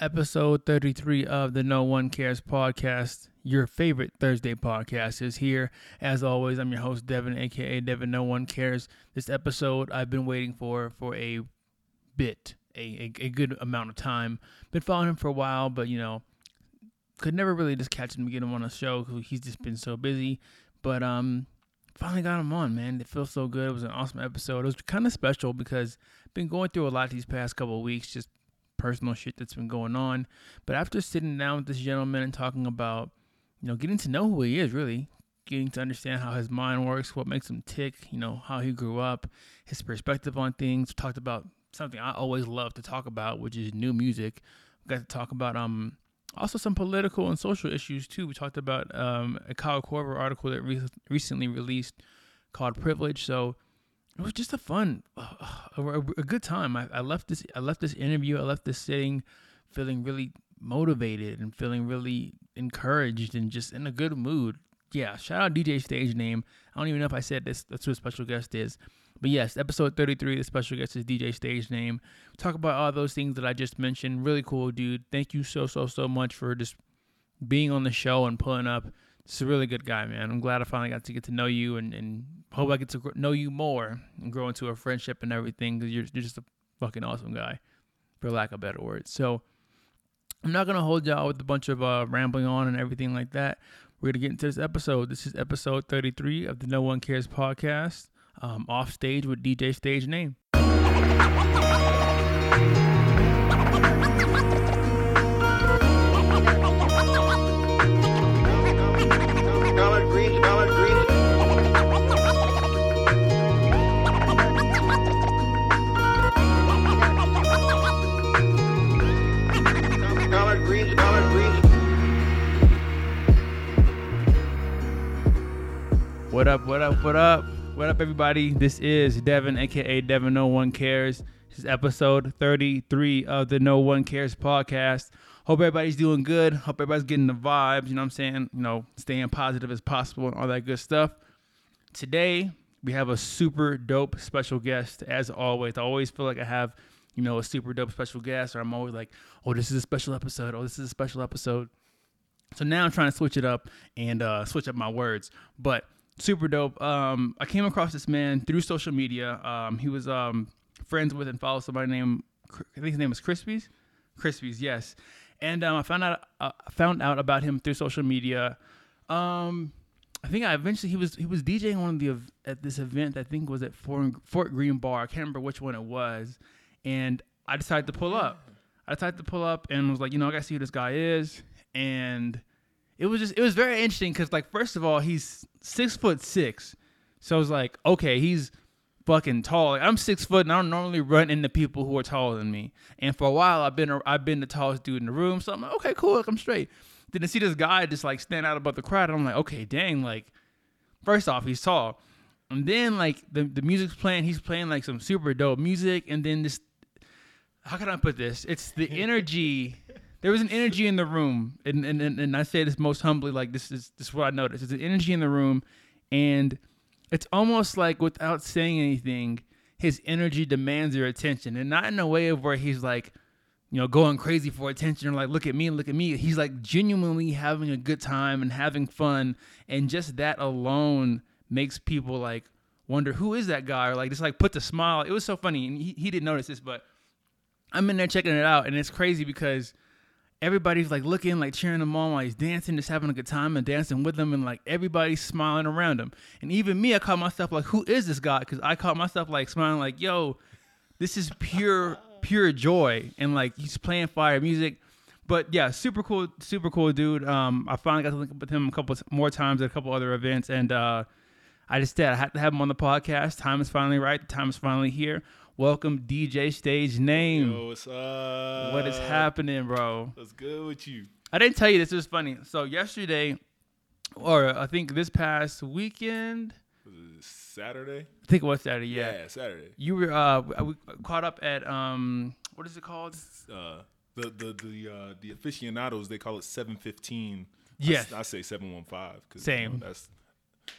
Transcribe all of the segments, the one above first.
Episode 33 of the No One Cares podcast, your favorite Thursday podcast, is here. As always, I'm your host, Devin, aka Devin No One Cares. This episode I've been waiting for for a bit, a, a, a good amount of time. Been following him for a while, but you know, could never really just catch him to get him on a show because he's just been so busy. But um, finally got him on, man. It feels so good. It was an awesome episode. It was kind of special because I've been going through a lot these past couple weeks, just personal shit that's been going on. But after sitting down with this gentleman and talking about, you know, getting to know who he is, really, getting to understand how his mind works, what makes him tick, you know, how he grew up, his perspective on things. We talked about something I always love to talk about, which is new music. We got to talk about um also some political and social issues too. We talked about um, a Kyle Korver article that re- recently released called "Privilege." So it was just a fun, uh, a, a, a good time. I, I left this, I left this interview, I left this sitting, feeling really motivated and feeling really encouraged and just in a good mood. Yeah, shout out DJ Stagename. I don't even know if I said this. That's who a special guest is. But yes, episode 33, the special guest is DJ Stagename. Talk about all those things that I just mentioned. Really cool, dude. Thank you so, so, so much for just being on the show and pulling up. It's a really good guy, man. I'm glad I finally got to get to know you and, and hope I get to know you more and grow into a friendship and everything because you're, you're just a fucking awesome guy, for lack of better words. So I'm not going to hold y'all with a bunch of uh, rambling on and everything like that. We're going to get into this episode. This is episode 33 of the No One Cares podcast, um, off stage with DJ Stagename. What up, what up, what up? What up, everybody? This is Devin, aka Devin No One Cares. This is episode 33 of the No One Cares podcast. Hope everybody's doing good. Hope everybody's getting the vibes, you know what I'm saying? You know, staying positive as possible and all that good stuff. Today, we have a super dope special guest, as always. I always feel like I have, you know, a super dope special guest, or I'm always like, oh, this is a special episode. Oh, this is a special episode. So now I'm trying to switch it up and uh, switch up my words. But super dope. Um, I came across this man through social media. Um, he was um, friends with and follows somebody named I think his name was Crispies. Crispies, yes. And um, I found out uh, found out about him through social media. Um, I think I eventually he was he was DJing one of the at this event. I think was at Fort, Fort Greene Bar. I can't remember which one it was. And I decided to pull up. I decided to pull up and was like, you know, I gotta see who this guy is. And it was just it was very interesting because like first of all he's six foot six, so I was like, okay, he's fucking tall. Like, I'm six foot and I don't normally run into people who are taller than me. And for a while I've been I've been the tallest dude in the room, so I'm like, okay, cool, like, I'm straight. Then to see this guy just like stand out above the crowd, and I'm like, okay, dang, like first off he's tall, and then like the the music's playing, he's playing like some super dope music, and then this how can I put this? It's the energy. There was an energy in the room, and, and and I say this most humbly, like this is this is what I noticed. There's an energy in the room, and it's almost like without saying anything, his energy demands your attention, and not in a way of where he's like, you know, going crazy for attention or like, look at me, look at me. He's like genuinely having a good time and having fun, and just that alone makes people like wonder who is that guy or like just like put the smile. It was so funny, and he, he didn't notice this, but I'm in there checking it out, and it's crazy because everybody's like looking, like cheering him on while he's dancing, just having a good time and dancing with him, and like everybody's smiling around him. And even me, I caught myself like, who is this guy? Because I caught myself like smiling, like, yo, this is pure, pure joy, and like he's playing fire music. But yeah, super cool, super cool dude. Um, I finally got to link up with him a couple more times at a couple other events, and uh, I just did. I had to have him on the podcast. Time is finally right. The time is finally here. Welcome, DJ Stagename. Yo, what's up? What is happening, bro? What's good with you? I didn't tell you this. It was funny. So yesterday, or I think this past weekend, Was it Saturday? I think it was Saturday. Yeah, Yeah, Saturday. you were uh, we caught up at um, what is it called? Uh, the the the uh, the aficionados they call it seven fifteen. Yes. I, say seven one five. Same. that's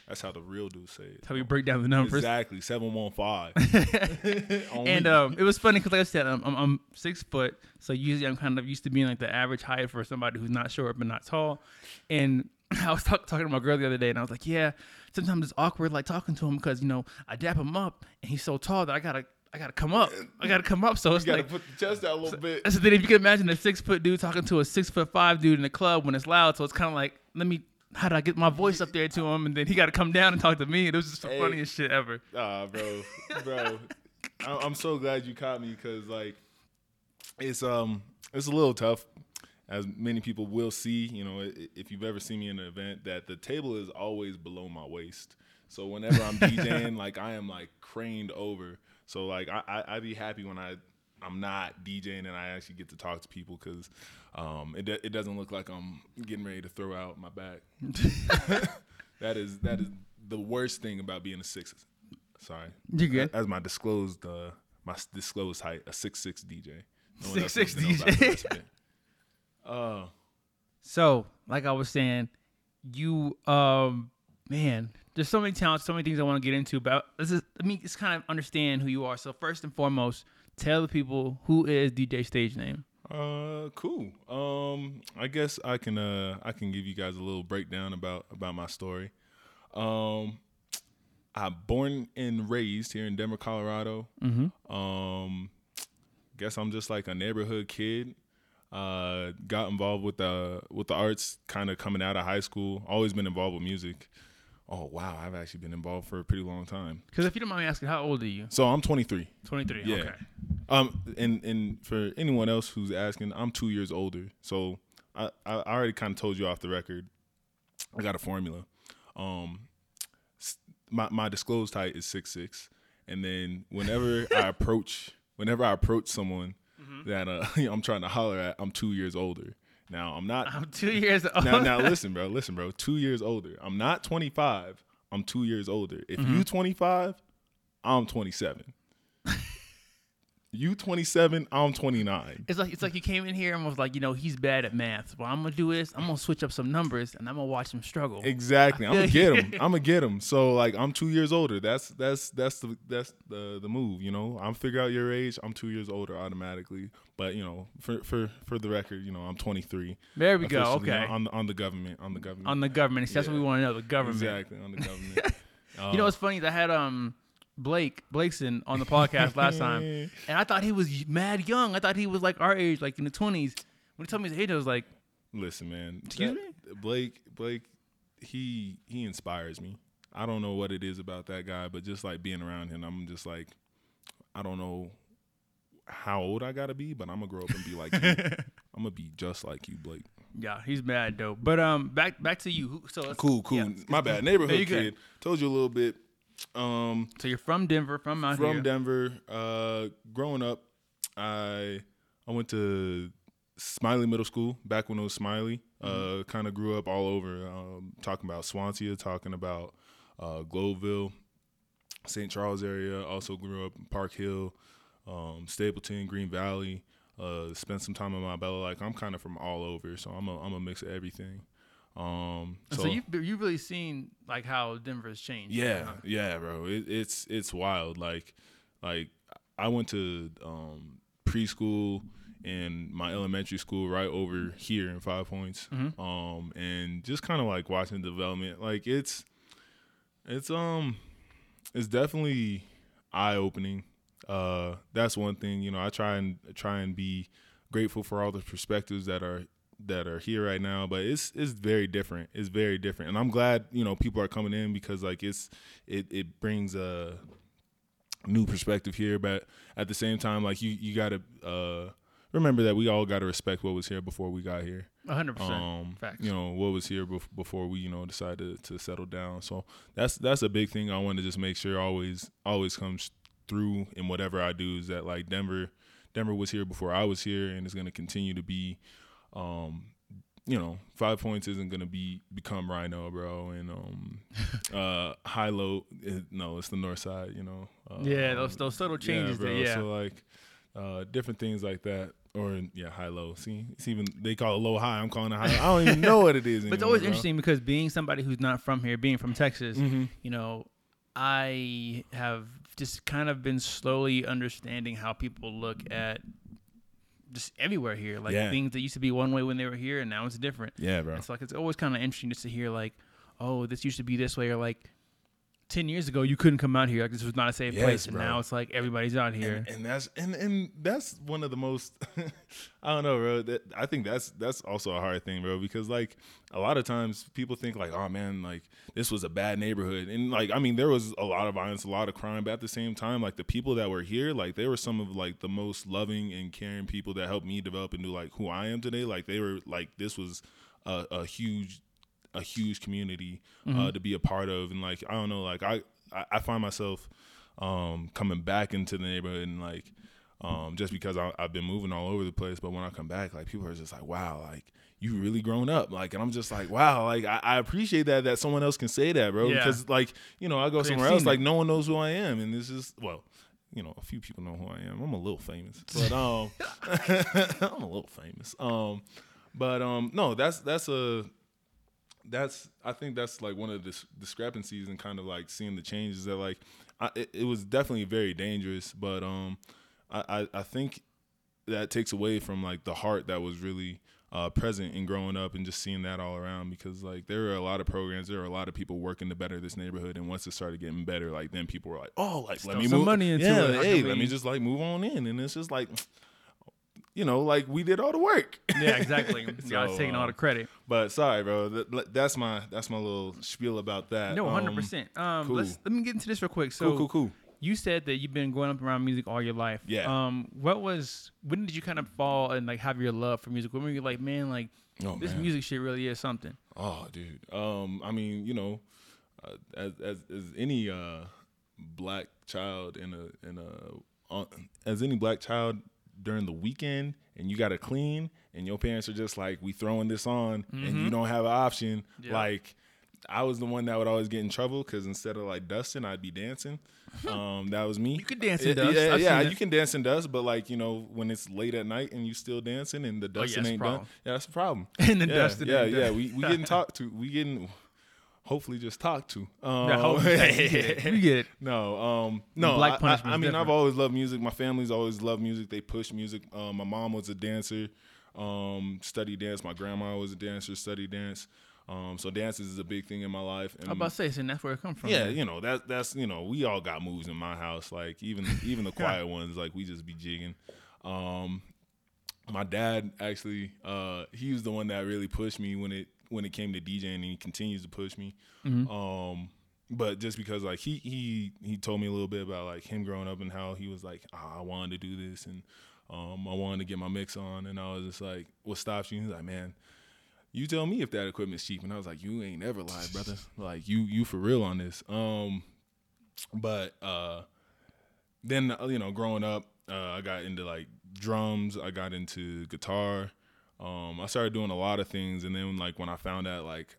That's how the real dude say it. How we break down the numbers. Exactly, seven one five. And um, it was funny because, like I said, I'm, I'm, I'm six foot, so usually I'm kind of used to being like the average height for somebody who's not short but not tall. And I was talk, talking to my girl the other day, and I was like, "Yeah, sometimes it's awkward like talking to him because you know I dap him up, and he's so tall that I gotta I gotta come up, I gotta come up. So it's you gotta like." put the chest out a little bit. So then if you can imagine a six foot dude talking to a six foot five dude in the club when it's loud, so it's kind of like, let me, how do I get my voice up there to him? And then he got to come down and talk to me. And It was just the Hey. funniest shit ever. Ah, bro, bro. I- I'm so glad you caught me because like it's um it's a little tough, as many people will see. You know, if you've ever seen me in an event, that the table is always below my waist. So whenever I'm DJing, like I am like craned over. So like I I I'd be happy when I I'm not DJing and I actually get to talk to people because um it it doesn't look like I'm getting ready to throw out my back. that is that is the worst thing about being a six. Sorry, You good? As my disclosed uh my disclosed height, a six six DJ. No one else 6'6" needs to know about DJ. the rest of it. Uh, So, like I was saying, you, um, man, there's so many talents, so many things I want to get into. But this is, let me just kind of understand who you are. So, first and foremost, tell the people who is DJ Stagename. Uh, cool. Um, I guess I can uh I can give you guys a little breakdown about about my story. Um, I'm born and raised here in Denver, Colorado. Mm-hmm. Um, guess I'm just like a neighborhood kid. Uh, got involved with the with the arts kind of coming out of high school. Always been involved with music. Oh wow, I've actually been involved for a pretty long time. Because if you don't mind me asking, how old are you? So I'm 23. 23. Yeah. Okay. Um, and and for anyone else who's asking, I'm two years older. So I I already kind of told you off the record. I got a formula. Um, my my disclosed height is six six, and then whenever I approach whenever I approach someone that uh I'm trying to holler at, I'm two years older. Now I'm not. I'm two years old. now now listen, bro. Listen, bro. Two years older. I'm not 25. I'm two years older. If you mm-hmm. 25, I'm 27. You 27, I'm 29. It's like it's like you came in here and was like, you know, he's bad at math. Well, I'm gonna do is I'm gonna switch up some numbers and I'm gonna watch him struggle. Exactly. I'm gonna get him. I'm gonna get him. So like I'm two years older. That's that's that's the that's the the move. You know, I'm figure out your age. I'm two years older automatically. But you know, for for for the record, you know, I'm 23. There we go. Okay. On the on the government. On the government. On the government. That's what we want to know. The government. Exactly on the government. You know what's funny? is I had um Blake Blakeson on the podcast last time, and I thought he was mad young. I thought he was like our age, like in the twenties. When he told me his age, I was like, Listen, man. Excuse that- Blake, Blake, he he inspires me. I don't know what it is about that guy, but just like being around him, I'm just like, I don't know how old I gotta be, but I'm gonna grow up and be like you. I'm gonna be just like you, Blake. yeah, he's mad dope. But um, back back to you. So Cool, cool. yeah. My bad. Neighborhood kid. Told you a little bit. Um, So you're from Denver, from out from here. Denver. Uh, growing up, I I went to Smiley Middle School back when it was Smiley. Mm-hmm. Uh, kind of grew up all over. Um, talking about Swansea, talking about uh, Globeville, St. Charles area. Also grew up in Park Hill, um, Stapleton, Green Valley. Uh, spent some time in Montbello. Like I'm kind of from all over, so I'm a I'm a mix of everything. Um, so, you've you've really seen like how Denver's changed. yeah, huh? yeah, bro. It, it's it's wild. Like like I went to um, preschool and my elementary school right over here in Five Points. Mm-hmm. Um, and just kind of like watching the development. Like it's it's um it's definitely eye opening. Uh, that's one thing. You know, I try and try and be grateful for all the perspectives that are that are here right now but it's it's very different. It's very different. And i'm glad you know people are coming in because like it's it it brings a new perspective here. But at the same time like you you gotta uh remember that we all gotta respect what was here before we got here. Hundred percent. um Facts. you know what was here bef- before we you know decided to, to settle down. So that's that's a big thing i want to just make sure always always comes through in whatever i do is that like denver denver was here before i was here and it's going to continue to be um you know five points isn't going to be become RiNo bro and um uh high low it, no it's the north side you know uh, Yeah, those those subtle changes. yeah, there, bro. yeah. So like uh, different things like that. or yeah, high low. See, it's even they call it low high. I'm calling it high. I don't even know what it is. But it's always interesting because being somebody who's not from here, being from Texas, Mm-hmm. you know, I have just kind of been slowly understanding how people look at just everywhere here, like Yeah. things that used to be one way when they were here, and now it's different. Yeah, bro. It's like it's always kind of interesting just to hear like, oh, this used to be this way, or like. Ten years ago, you couldn't come out here. Like this was not a safe Yes, place, and bro. now it's like everybody's out here. and, and that's and and that's one of the most I don't know, bro. That I think that's that's also a hard thing, bro, because like a lot of times people think like, oh man, like this was a bad neighborhood, and like I mean there was a lot of violence, a lot of crime, but at the same time, like the people that were here, like they were some of like the most loving and caring people that helped me develop into like who I am today. Like they were like this was a, a huge a huge community uh, to be a part of, and like I don't know, like I I, find myself um, coming back into the neighborhood and like um, just because I, I've been moving all over the place, but when I come back, like people are just like, wow, like you really grown up, like, and I'm just like, wow, like I, I appreciate that that someone else can say that, bro, Yeah. because like you know I go somewhere else, seen like no one knows who I am, and this is well. You know, a few people know who I am. I'm a little famous, but um, I'm a little famous. Um, but um, no, that's that's a that's I think that's like one of the dis- discrepancies and kind of like seeing the changes that like I, it, it was definitely very dangerous, but um, I, I I think that takes away from like the heart that was really uh, present in growing up and just seeing that all around because like there are a lot of programs, there are a lot of people working to better this neighborhood, and once it started getting better, like then people were like, oh, like let me some move money into yeah, it. Hey, let me just like move on in, and it's just like. You know, like we did all the work. yeah, exactly. So, taking all the credit. But sorry, bro. That, that's my that's my little spiel about that. No, Um, hundred percent. Um, cool. let's let me get into this real quick. So, Cool, cool, cool. you said that you've been growing up around music all your life. Yeah. Um, what was when did you kind of fall and like have your love for music? When were you like, man, like Oh, this man. music shit really is something? Oh, dude. Um, I mean, you know, uh, as as as any uh black child in a in a uh, as any black child during the weekend, and you got to clean, and your parents are just like, we throwing this on, and you don't have an option. Yeah. Like, I was the one that would always get in trouble because instead of like dusting, I'd be dancing. Um, that was me. You could dance in dust. Yeah, I've yeah, you can dance in dust, but like you know, when it's late at night and you still dancing and the Oh, yeah, dusting ain't done, yeah, that's a problem. And the yeah, dusting yeah, yeah. done. We we getting talked to. We getting hopefully just talk to. Um, Yeah, you get it. You get it. no, um, no. Black I- I, I, mean, I've always loved music. My family's always loved music. They push music. Um, my mom was a dancer, um, studied dance. My grandma was a dancer, studied dance. Um, so dances is a big thing in my life. And I'm about to say, so that's where it come from. yeah, man. you know that that's you know we all got moves in my house. Like even even the quiet ones, like we just be jigging. Um, my dad actually, uh, he was the one that really pushed me when it when it came to DJing, and he continues to push me. Um, but just because like he he he told me a little bit about like him growing up and how he was like, "Ah, I wanted to do this and um, I wanted to get my mix on, and I was just like, what stops you? He's like, man, you tell me if that equipment's cheap. And I was like, you ain't never lied, brother. Like you you for real on this. Um, but uh, then uh, you know, growing up, uh, I got into like drums. I got into guitar. Um, I started doing a lot of things, and then like when I found out like.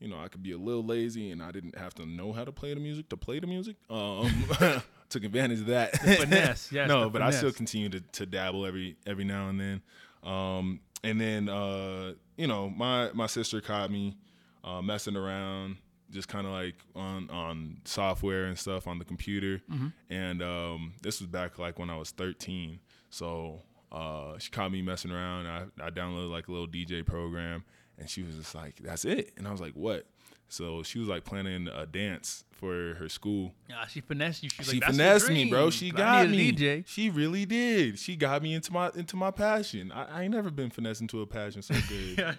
You know, I could be a little lazy, and I didn't have to know how to play the music to play the music. Um, took advantage of that. finesse, yes, no, but I still finesse. continue to, to dabble every every now and then. Um, and then uh, you know, my my sister caught me uh, messing around, just kind of like on on software and stuff on the computer. Mm-hmm. And um, this was back like when I was 13. So uh, she caught me messing around. I, I downloaded like a little DJ program, and she was just like, "That's it." And I was like, "What?" So she was like planning a dance for her school Nah, she finessed you. She's she like, "That's the finessed me, bro. She got me. a DJ. She really did. She got me into my into my passion. I, I ain't never been finessed into a passion so good.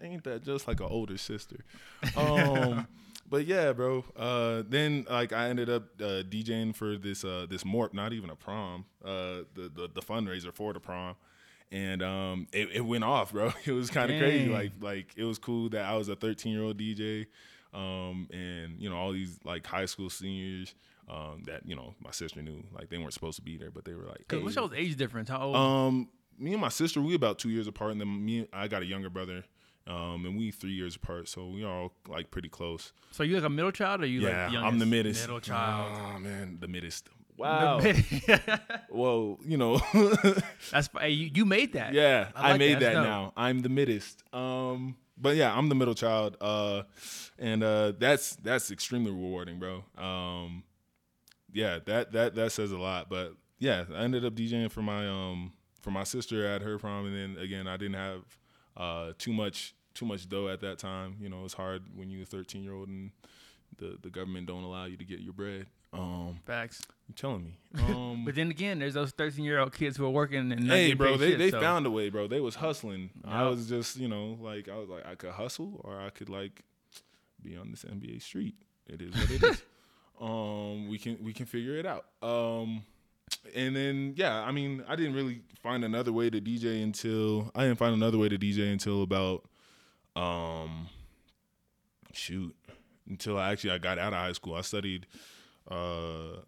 ain't that just like an older sister? Um, but yeah, bro. Uh, then like I ended up uh, DJing for this uh, this morp, not even a prom. Uh, the, the the fundraiser for the prom. And um, it, it went off, bro. It was kind of crazy. Like, like it was cool that I was a 13 year old DJ, um, and you know all these like high school seniors um, that you know my sister knew like they weren't supposed to be there, but they were like, hey. what's y'all's age difference? How old? Um, me and my sister, we about two years apart, and then me, I got a younger brother, um, and we three years apart, so we all like pretty close. so you like a middle child or you yeah, like I'm the middest. Middle child. Oh man, the middest. Wow. Well, you know, That's hey, you, you made that. yeah, I I, made that. that, now. I'm the middest. Um, but yeah, I'm the middle child. Uh, and uh, that's that's extremely rewarding, bro. Um, yeah, that that that says a lot. But yeah, I ended up DJing for my um for my sister at her prom, and then again, I didn't have uh too much too much dough at that time. You know, it's hard when you're a 13 year old and the the government don't allow you to get your bread. Um, Facts. You're telling me? Um, But then again, there's those 13 year old kids who are working and hey, bro, they, shit, they so- found a way, bro. They was hustling. I was just, you know, like I was like, I could hustle or I could like be on this NBA street. It is what it is. Um, we can we can figure it out. Um, and then yeah, I mean, I didn't really find another way to DJ until I didn't find another way to DJ until about um shoot until I actually I got out of high school. I studied uh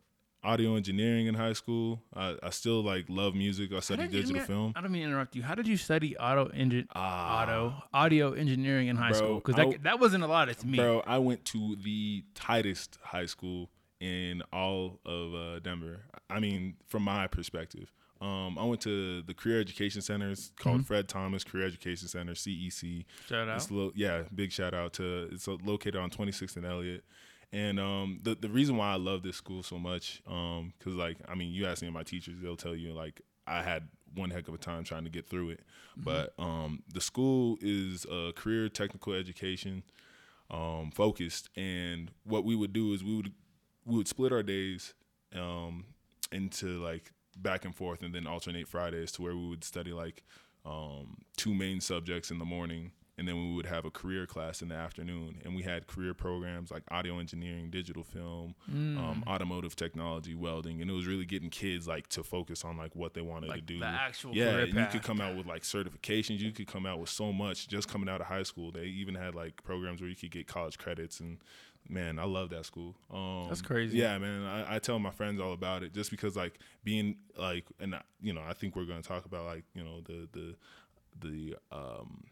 audio engineering in high school. I, I still like love music. I studied digital man, film. I don't mean to interrupt you. How did you study auto engine, Ah. auto audio engineering in high Bro, school? Because I- that, that wasn't a lot to me. Bro, I went to the tightest high school in all of uh, Denver. I mean, from my perspective. Um, I went to the Career Education Center. It's called Fred Thomas Career Education Center, CEC. Shout out. It's lo- yeah, big shout out to it's located on 26th and Eliot. And um, the the reason why I love this school so much, um, because like I mean, you ask any of my teachers, they'll tell you like I had one heck of a time trying to get through it. But um, the school is a career technical education um, focused, and what we would do is we would we would split our days um, into like back and forth, and then alternate Fridays to where we would study like um, two main subjects in the morning, and then we would have a career class in the afternoon. And we had career programs like audio engineering, digital film, Mm. um, automotive technology, welding, and it was really getting kids like to focus on like what they wanted Like to do. the actual yeah, you path. could come out with like certifications. You could come out with so much just coming out of high school. They even had like programs where you could get college credits and. Man, I love that school. Um, That's crazy. Yeah, man. I, I tell my friends all about it just because, like, being like, and you know, I think we're going to talk about like, you know, the the the um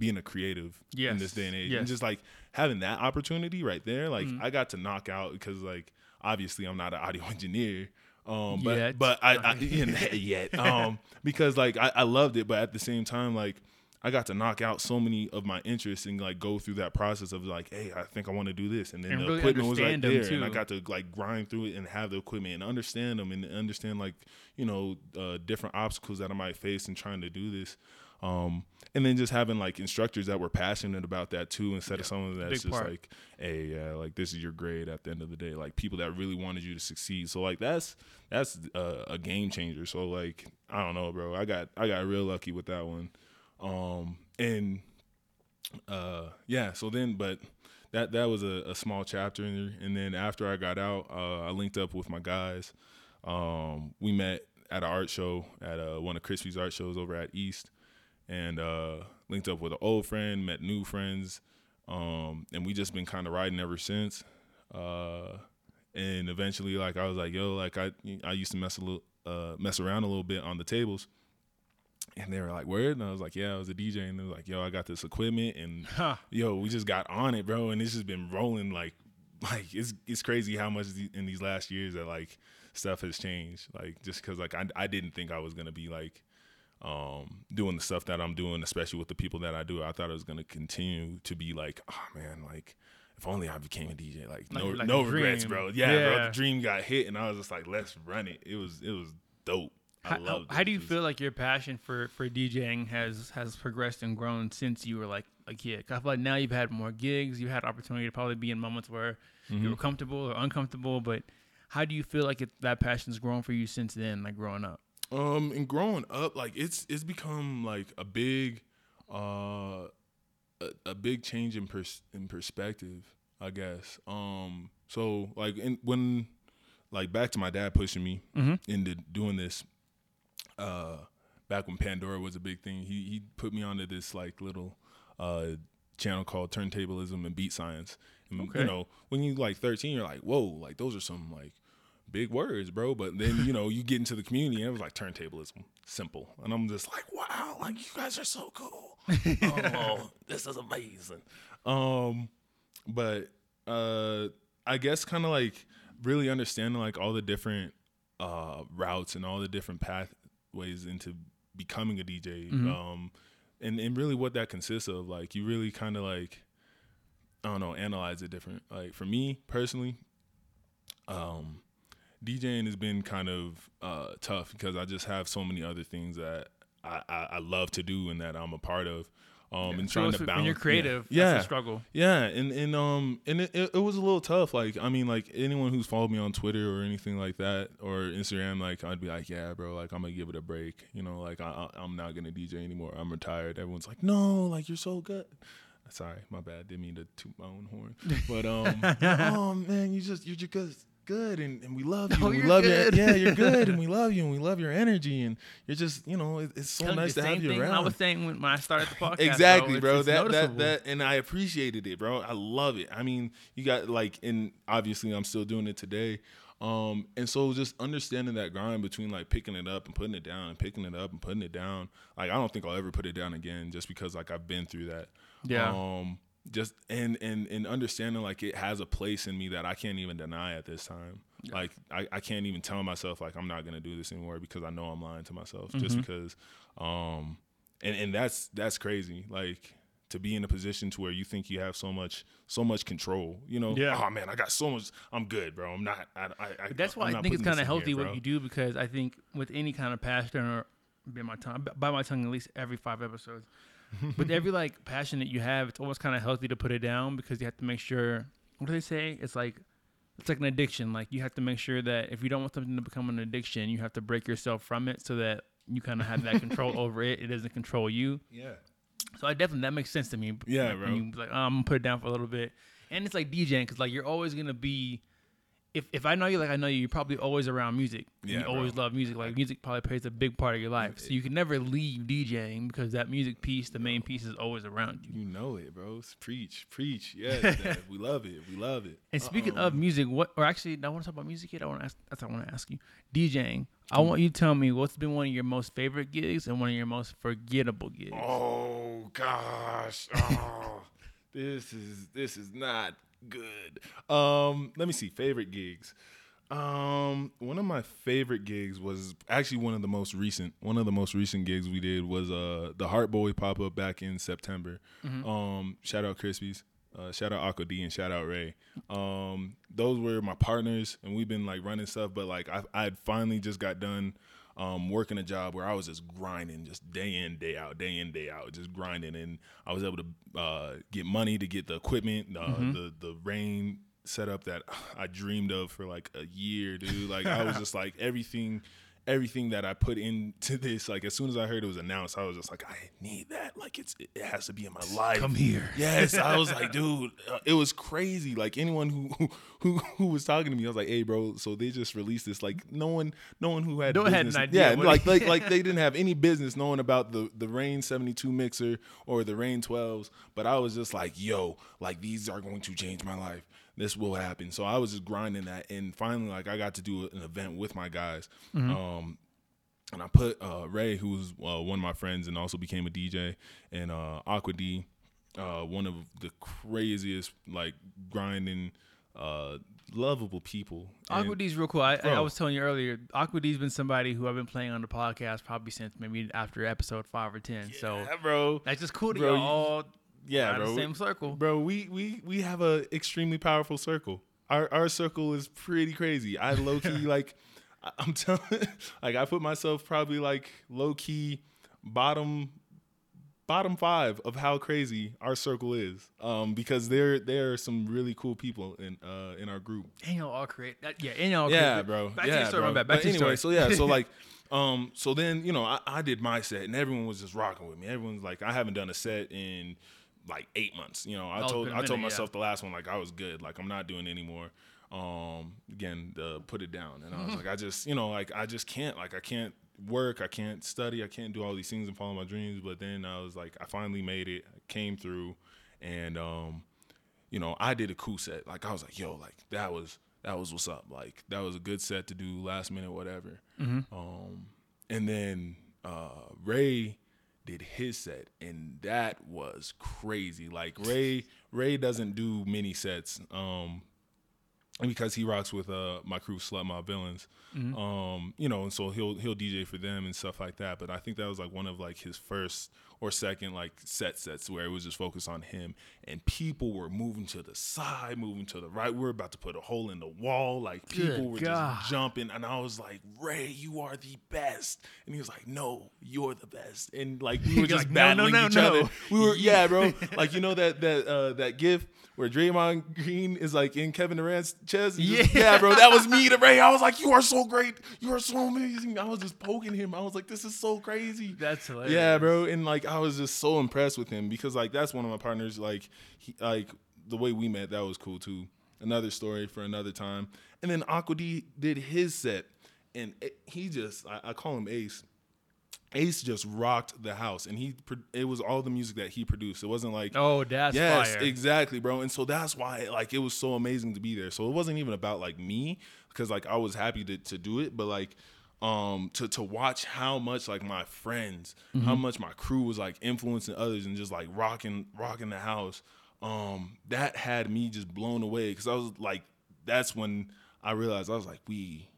being a creative in this day and age, yes. and just like having that opportunity right there. Like, I got to knock out because, like, obviously, I'm not an audio engineer. Um, but Yet. but I, I yet um because like I, I loved it, but at the same time like I got to knock out so many of my interests and like go through that process of like, hey, I think I want to do this, and then And the really equipment was them, there, and I got to like grind through it and have the equipment and understand them and understand like you know uh, different obstacles that I might face in trying to do this. Um, and then just having like instructors that were passionate about that too, instead of someone that's big just part. like, hey, yeah, like this is your grade at the end of the day. Like people that really wanted you to succeed. So like that's that's uh, a game changer. So like I don't know, bro. I got I got real lucky with that one. Um, and uh, yeah. So then, but that that was a, a small chapter, and, and then after I got out, uh, I linked up with my guys. Um, we met at an art show at uh, one of Crispy's art shows over at East, and uh, linked up with an old friend, met new friends, um, and we just been kind of riding ever since. Uh, and eventually, like I was like, yo, like I I used to mess a little uh, mess around a little bit on the tables. And they were like, "Word," and I was like, "Yeah, I was a DJ." And they were like, "Yo, I got this equipment, and Huh. yo, we just got on it, bro, and it's just been rolling like, like it's it's crazy how much in these last years that like stuff has changed. Like just because like I I didn't think I was gonna be like um doing the stuff that I'm doing, especially with the people that I do. I thought it was gonna continue to be like, oh man, like if only I became a DJ. Like, no Like- like no regrets, dream. bro. Yeah, bro. The dream got hit, and I was just like, let's run it. It was it was dope. I How, love. how do you feel like your passion for, for DJing has has progressed and grown since you were like a kid? I feel like now you've had more gigs, you had opportunity to probably be in moments where Mm-hmm. you were comfortable or uncomfortable. But how do you feel like it, that passion's grown for you since then, like growing up? Um, and growing up, like it's it's become like a big, uh, a, a big change in pers- in perspective, I guess. Um, so like in, when, like back to my dad pushing me into doing this, uh, back when Pandora was a big thing, he he put me onto this like little, uh, channel called Turntablism and Beat Science. And, Okay. You know, when you like thirteen, you're like, whoa, like those are some like big words, bro. But then you know you get into the community and it was like turntablism, simple, and I'm just like, wow, like you guys are so cool. oh, this is amazing. Um, but uh, I guess kind of like really understanding like all the different uh, routes and all the different pathways into becoming a DJ. Mhm. Um, and and really what that consists of. Like you really kind of like I don't know analyze it different. Like for me personally, um, DJing has been kind of uh, tough because I just have so many other things that I, I, I love to do and that I'm a part of. Um, and trying to balance. when you're creative, yeah, that's a struggle. yeah, and and um and it, it, it was a little tough. Like I mean, like anyone who's followed me on Twitter or anything like that or Instagram, like I'd be like, yeah, bro, like I'm gonna give it a break. You know, like I, I I'm not gonna DJ anymore. I'm retired. Everyone's like, no, like you're so good. Sorry, my bad. Didn't mean to toot my own horn. But um, oh man, you just you're just good, and, and we love you. Oh, we love good. you. Yeah, you're good, and we love you, and we love your energy, and you're just you know, it, it's so Telling nice to have you around I was saying when, when I started the podcast. exactly, bro. bro. That that that, and I appreciated it, bro. I love it. I mean, you got like, and obviously, I'm still doing it today. Um, and so just understanding that grind between like picking it up and putting it down, and picking it up and putting it down. Like, I don't think I'll ever put it down again, just because like I've been through that. Yeah. Um, just and and and understanding like it has a place in me that I can't even deny at this time. Like I, I can't even tell myself like I'm not gonna do this anymore because I know I'm lying to myself just Mm-hmm. because um and and that's that's crazy like to be in a position to where you think you have so much so much control you know Yeah. oh man I got so much I'm good bro I'm not I, I, I that's why I'm I think it's kind of healthy here, what you do because I think with any kind of passion or by my tongue, by my tongue at least every five episodes, with every like passion that you have, it's almost kind of healthy to put it down because you have to make sure. What do they say? It's like it's like an addiction. Like you have to make sure that if you don't want something to become an addiction, you have to break yourself from it so that you kind of have that control over it. It doesn't control you. yeah So I definitely that makes sense to me. Yeah, like, bro. You like, oh, I'm gonna put it down for a little bit, and it's like DJing because like you're always gonna be. If, if I know you like I know you, you're probably always around music. Yeah, you always bro. love music. Like music probably plays a big part of your life. So you can never leave DJing because that music piece, the main piece, is always around you. you know it bro preach preach yes Dad. we love it we love it And speaking Uh-oh. of uh-uh. music, what or actually, I want to talk about music yet. I want to ask. That's what I want to ask you. DJing. I want you to tell me what's been one of your most favorite gigs and one of your most forgettable gigs. Oh gosh. Oh, this is this is not good. Um, let me see. Favorite gigs. Um, one of my favorite gigs was actually one of the most recent. One of the most recent gigs we did was uh the Heart Boy pop up back in September. Um, shout out Crispies. Uh, shout out Aqua D and shout out Ray. Um, those were my partners, and we've been like running stuff. But like I, I finally just got done um, working a job where I was just grinding, just day in, day out, day in, day out, just grinding, and I was able to uh, get money to get the equipment, uh, the the Rane setup that I dreamed of for like a year, dude. Like I was just like everything. Everything that I put into this, like as soon as I heard it was announced, I was just like, I need that. Like it's it has to be in my life. Come here. Yes, I was like, dude, uh, it was crazy. Like anyone who who who was talking to me, I was like, hey, bro. So they just released this. Like no one, no one who had No one had an idea Yeah, like like like they didn't have any business knowing about the the Rane seventy two mixer or the Rane twelves. But I was just like, yo, like these are going to change my life. This will happen. So I was just grinding that, and finally, like I got to do an event with my guys. Um, and I put uh, Ray, who was uh, one of my friends and also became a DJ, and uh, Aqua D, uh, one of the craziest, like grinding, uh, lovable people. And- Aqua D's real cool. I, I was telling you earlier, Aqua D's been somebody who I've been playing on the podcast probably since maybe after episode five or ten. so bro. that's just cool to Bro, y'all you- all Yeah, bro. same circle. Bro, we we we have a extremely powerful circle. Our our circle is pretty crazy. I low key like I'm telling like I put myself probably like low key bottom bottom five of how crazy our circle is. Um because there there are some really cool people in uh in our group. And y'all all create that. Yeah, and y'all all Yeah, create- bro. Back yeah, to your story, bro. my bad. Back But to your anyway, story. so yeah, so like, um, so then you know, I, I did my set, and everyone was just rocking with me. Everyone's like, I haven't done a set in like eight months. You know, I Oh, told I told minute, yeah. myself the last one like I was good, like I'm not doing anymore. Um, again, the put it down, and I was like, I just, you know, like I just can't, like I can't work, I can't study, I can't do all these things and follow my dreams. But then I was like, I finally made it, I came through, and um, you know, I did a cool set. Like I was like, yo, like that was that was what's up. Like that was a good set to do last minute, whatever. Um, and then uh, Ray did his set, and that was crazy. Like Ray, Ray doesn't do many sets. Um, because he rocks with uh my crew Slut Mob Villains, Mm-hmm. um, you know, and so he'll he'll DJ for them and stuff like that. But I think that was like one of like his first or second like set sets where it was just focused on him, and people were moving to the side, moving to the right. We are about to put a hole in the wall, like people Good were God. just jumping, and I was like, Ray, you are the best, and he was like, No, you're the best, and like we were just like, "No, no, battling no, each no." other. We were yeah, bro. Like you know that that uh, that gif where Draymond Green is like in Kevin Durant's chest. and just- Yeah. yeah, bro. That was me to Ray. I was like, you are so great. You are so amazing. I was just poking him. I was like, this is so crazy. That's hilarious. Yeah, bro. And like I was just so impressed with him because like that's one of my partners. Like he like the way we met, that was cool too. Another story for another time. And then Aqua D did his set, and it- he just I, I call him Ace. Ace just rocked the house, and he it was all the music that he produced. It wasn't like Oh, that's yes, fire. exactly, bro. And so that's why like it was so amazing to be there. So it wasn't even about like me because like I was happy to to do it, but like um to to watch how much like my friends, how much my crew was like influencing others and just like rocking rocking the house. Um that had me just blown away cuz I was like that's when I realized I was like we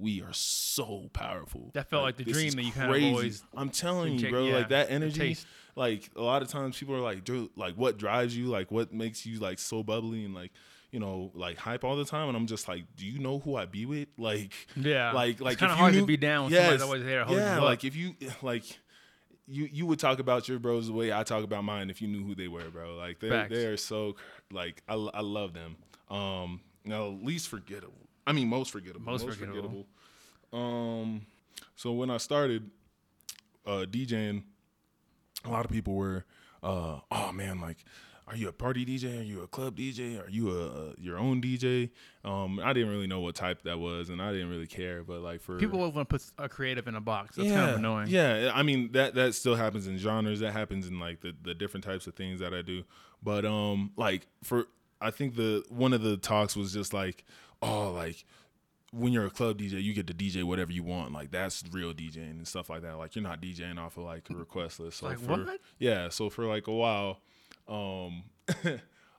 we are so powerful. That felt like the dream that you kind of crazy. always I'm telling you, bro. yeah, like that energy, like a lot of times people are like, dude, like what drives you? Like what makes you like so bubbly and like you know like hype all the time? And I'm just like, do you know who I be with? Like Yeah. like like kinda if you hard to be down when somebody's always there yeah, like if you like. You, you would talk about your bros the way I talk about mine if you knew who they were, bro. Like they Facts. they are so like I, I love them. Um, now least forgettable. I mean most forgettable. Most forgettable. Um, so when I started uh, DJing, a lot of people were, uh, oh man, like, are you a party DJ? Are you a club DJ? Are you a, a your own DJ? Um, I didn't really know what type that was, and I didn't really care. But like for people always want to put a creative in a box. That's yeah, kind of annoying. Yeah, I mean that that still happens in genres. That happens in like the the different types of things that I do. But um, like for I think the one of the talks was just like, oh, like when you're a club DJ, you get to DJ whatever you want. Like that's real DJing and stuff like that. Like you're not DJing off of like a request list. So Like, for, what? Yeah. So for like a while, um,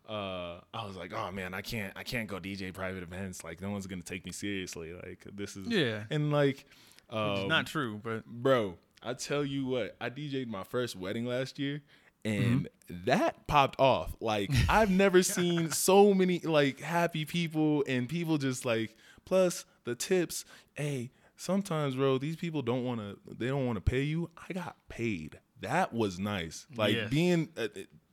uh, I was like, oh man, I can't, I can't go DJ private events. Like no one's gonna take me seriously. Like this is Yeah. and like, It's um, not true, but bro. I tell you what, I DJ'd my first wedding last year, Mm-hmm. and that popped off. Like I've never seen so many like happy people and people just like plus the tips. Hey, sometimes, bro, these people don't want to. They don't want to pay you. I got paid. That was nice. Like Yes. being. Uh,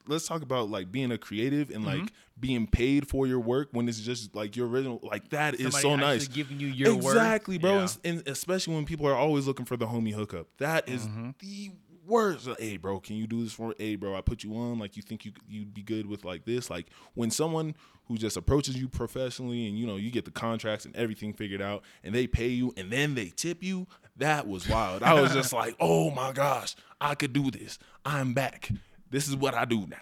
let's talk about like being a creative and Mm-hmm. like being paid for your work when it's just like your original. Like that is somebody so nice giving you your work. exactly, bro. Yeah. And, and especially when people are always looking for the homie hookup. That is Mm-hmm. the worst. Like, hey, bro, can you do this for? me? Hey, bro, I put you on. Like, you think you you'd be good with like this? Like, when someone who just approaches you professionally and you know you get the contracts and everything figured out, and they pay you and then they tip you. That was wild. I was just like, oh my gosh, I could do this. I'm back. This is what I do now.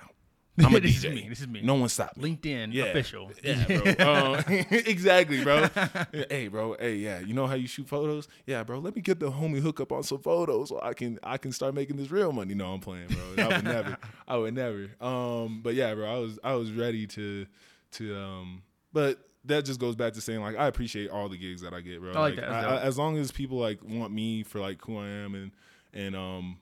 I'm a This is me. This is me. No one stopped me. LinkedIn Yeah. official. Yeah, bro. Um, exactly, bro. hey, bro. Hey, yeah. You know how you shoot photos? Yeah, bro. Let me get the homie hook up on some photos so I can I can start making this real money. No, I'm playing, bro. I would never. I would never. Um, but yeah, bro. I was I was ready to to um. But that just goes back to saying like I appreciate all the gigs that I get, bro. I like that. I- I- as long as people like want me for like who I am and and um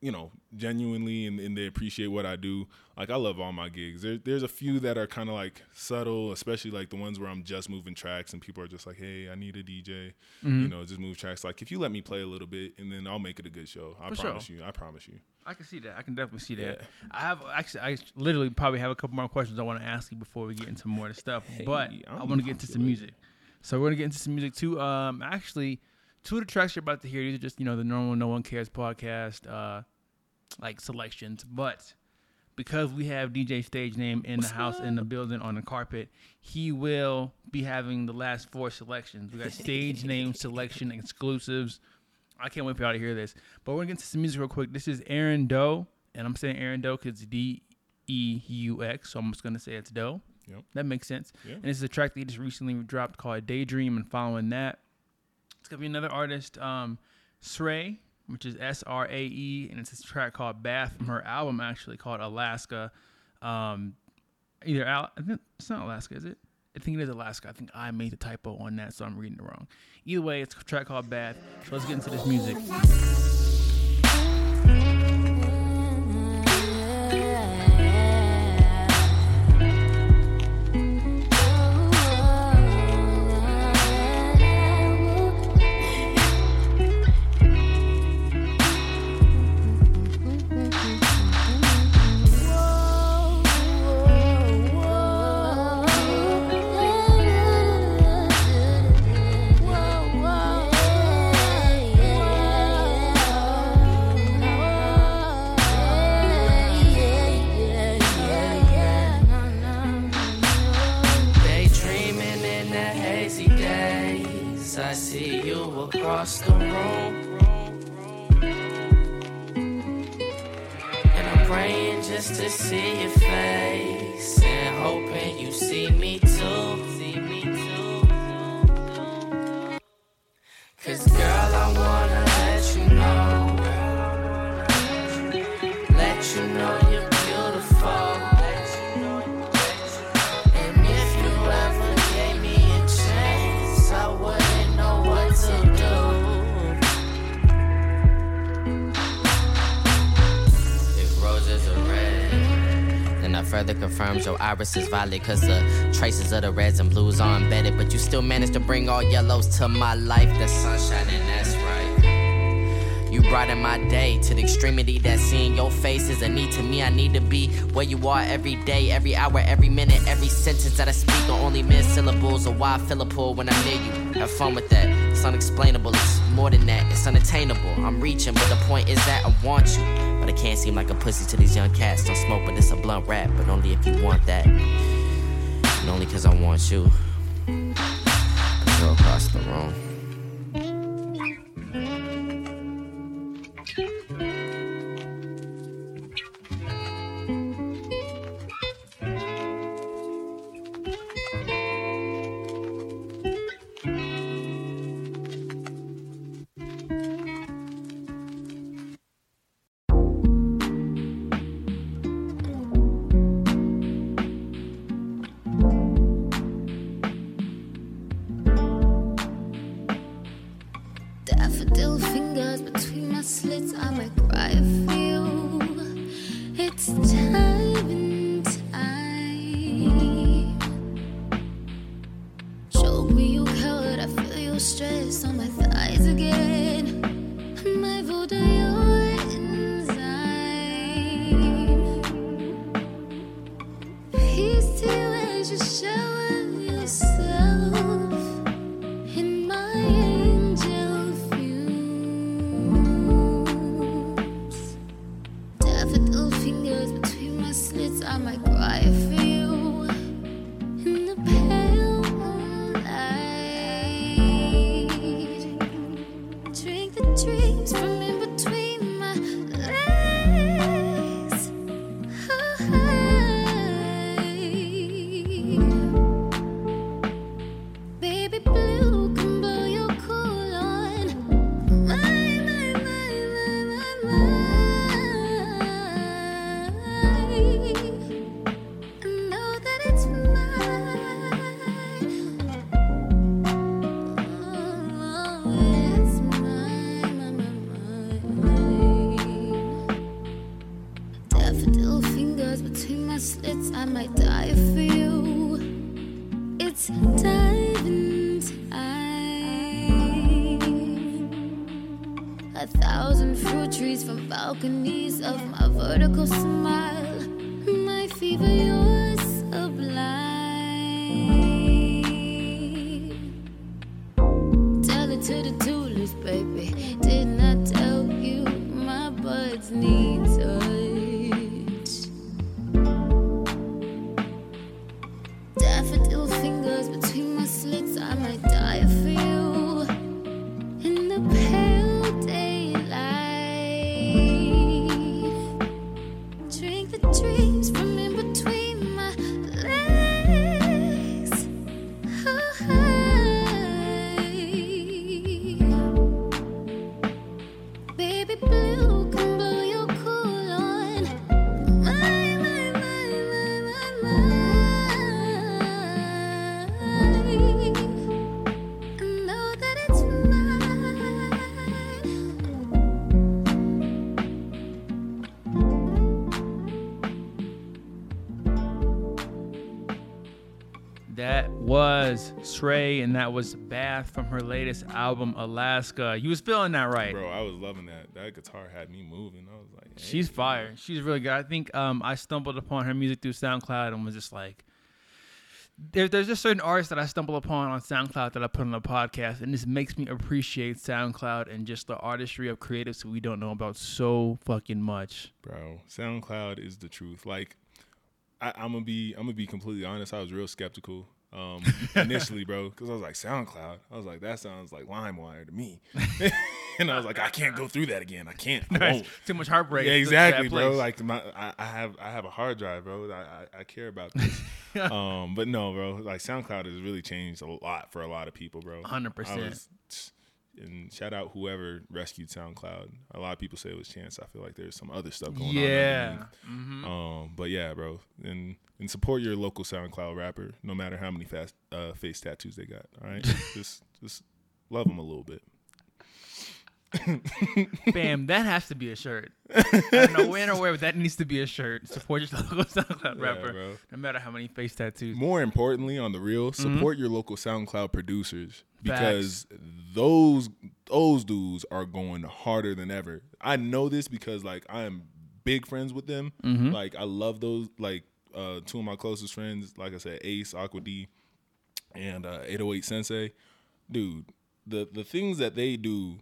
you know, genuinely and, and they appreciate what I do. Like I love all my gigs. There, there's a few that are kind of like subtle, especially like the ones where I'm just moving tracks and people are just like, "Hey, I need a DJ." Mm-hmm. You know, just move tracks. Like if you let me play a little bit, and then I'll make it a good show. I For promise sure. you. I promise you. I can see that. I can definitely see that. Yeah. I have actually, I literally probably have a couple more questions I want to ask you before we get into more of the stuff. but I I'm want to get into some music. So we're gonna get into some music too. Um, actually, two of the tracks you're about to hear, these are just you know the normal No One Cares podcast, uh, like selections. But because we have DJ Stagename in the house, in the building, on the carpet, he will be having the last four selections. We got Stagename selection exclusives. I can't wait for y'all to hear this. But we're gonna get to some music real quick. This is Aaron Doe, and I'm saying Aaron Doe because it's D E U X, so I'm just gonna say it's Doe. Yep. That makes sense. Yeah. And this is a track that he just recently dropped called Daydream, and following that, it's gonna be another artist, um, Srae, which is S R A E, and it's this track called Bath from her album actually called Alaska. Um, either Al, it's not Alaska, is it? I think it is Alaska. I think I made the typo on that, so I'm reading it wrong. Either way, it's a track called Bath. So let's get into this music. Across the room. And I'm praying just to see your face. Your iris is violet. Cause the traces of the reds and blues are embedded. But you still managed to bring all yellows to my life. The sunshine, and that's right. You brighten my day to the extremity that seeing your face is a need to me. I need to be where you are every day, every hour, every minute, every sentence that I speak are only mere syllables of why I feel a pull when I'm near you. Have fun with that. It's unexplainable. It's more than that. It's unattainable. I'm reaching, but the point is that I want you. But can't seem like a pussy to these young cats. Don't smoke, but it's a blunt rap. But only if you want that. And only cause I want you. Go across the room. A thousand fruit trees from balconies of my vertical smile. My fever, that was Bath from her latest album, Alaska. You was feeling that right. Bro, I was loving that. That guitar had me moving. I was like, hey, She's fire. She's really good. I think um, I stumbled upon her music through SoundCloud and was just like, there, there's just certain artists that I stumble upon on SoundCloud that I put on the podcast, and this makes me appreciate SoundCloud and just the artistry of creatives we don't know about so fucking much. bro. SoundCloud is the truth. Like, I, I'm gonna be, I'm gonna be completely honest. I was real skeptical um, initially, bro, because I was like SoundCloud. I was like, that sounds like LimeWire to me, and I was like, I can't go through that again. I can't. I. Too much heartbreak. Yeah, exactly, bro. Like my, I, I have, I have a hard drive, bro. I, I, I care about this. um, but no, bro. Like SoundCloud has really changed a lot for a lot of people, bro. 100%. And shout out whoever rescued SoundCloud. A lot of people say it was Chance. I feel like there's some other stuff going yeah. on. underneath. Um, but yeah, bro. And and support your local SoundCloud rapper, no matter how many fast uh, face tattoos they got. All right, just just love them a little bit. Bam, that has to be a shirt. I don't know when or where, but that needs to be a shirt. Support your local SoundCloud rapper, bro. no matter how many face tattoos. More importantly, on the real, Mm-hmm. support your local SoundCloud producers because those those dudes are going harder than ever. I know this because like I am big friends with them. Mm-hmm. Like I love those like uh two of my closest friends, like I said, Ace, Aqua D, and uh 808 Sensei. Dude, the the things that they do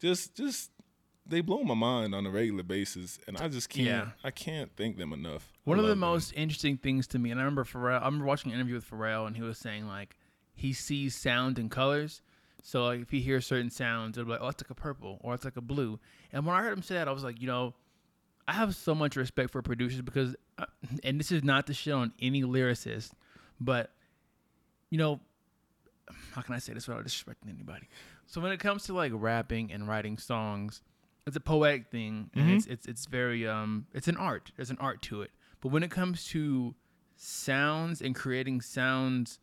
just just they blow my mind on a regular basis and I just can't Yeah. I can't thank them enough. One I of the them. most interesting things to me, and I remember Pharrell. I remember watching an interview with Pharrell, and he was saying like he sees sound and colors. So like if he hears certain sounds, it'll be like, oh, it's like a purple or it's like a blue. And when I heard him say that, I was like, you know, I have so much respect for producers because, and this is not to shit on any lyricist, but you know, how can I say this without disrespecting anybody? So when it comes to like rapping and writing songs, it's a poetic thing, and it's it's it's very um it's an art. There's an art to it. But when it comes to sounds and creating sounds,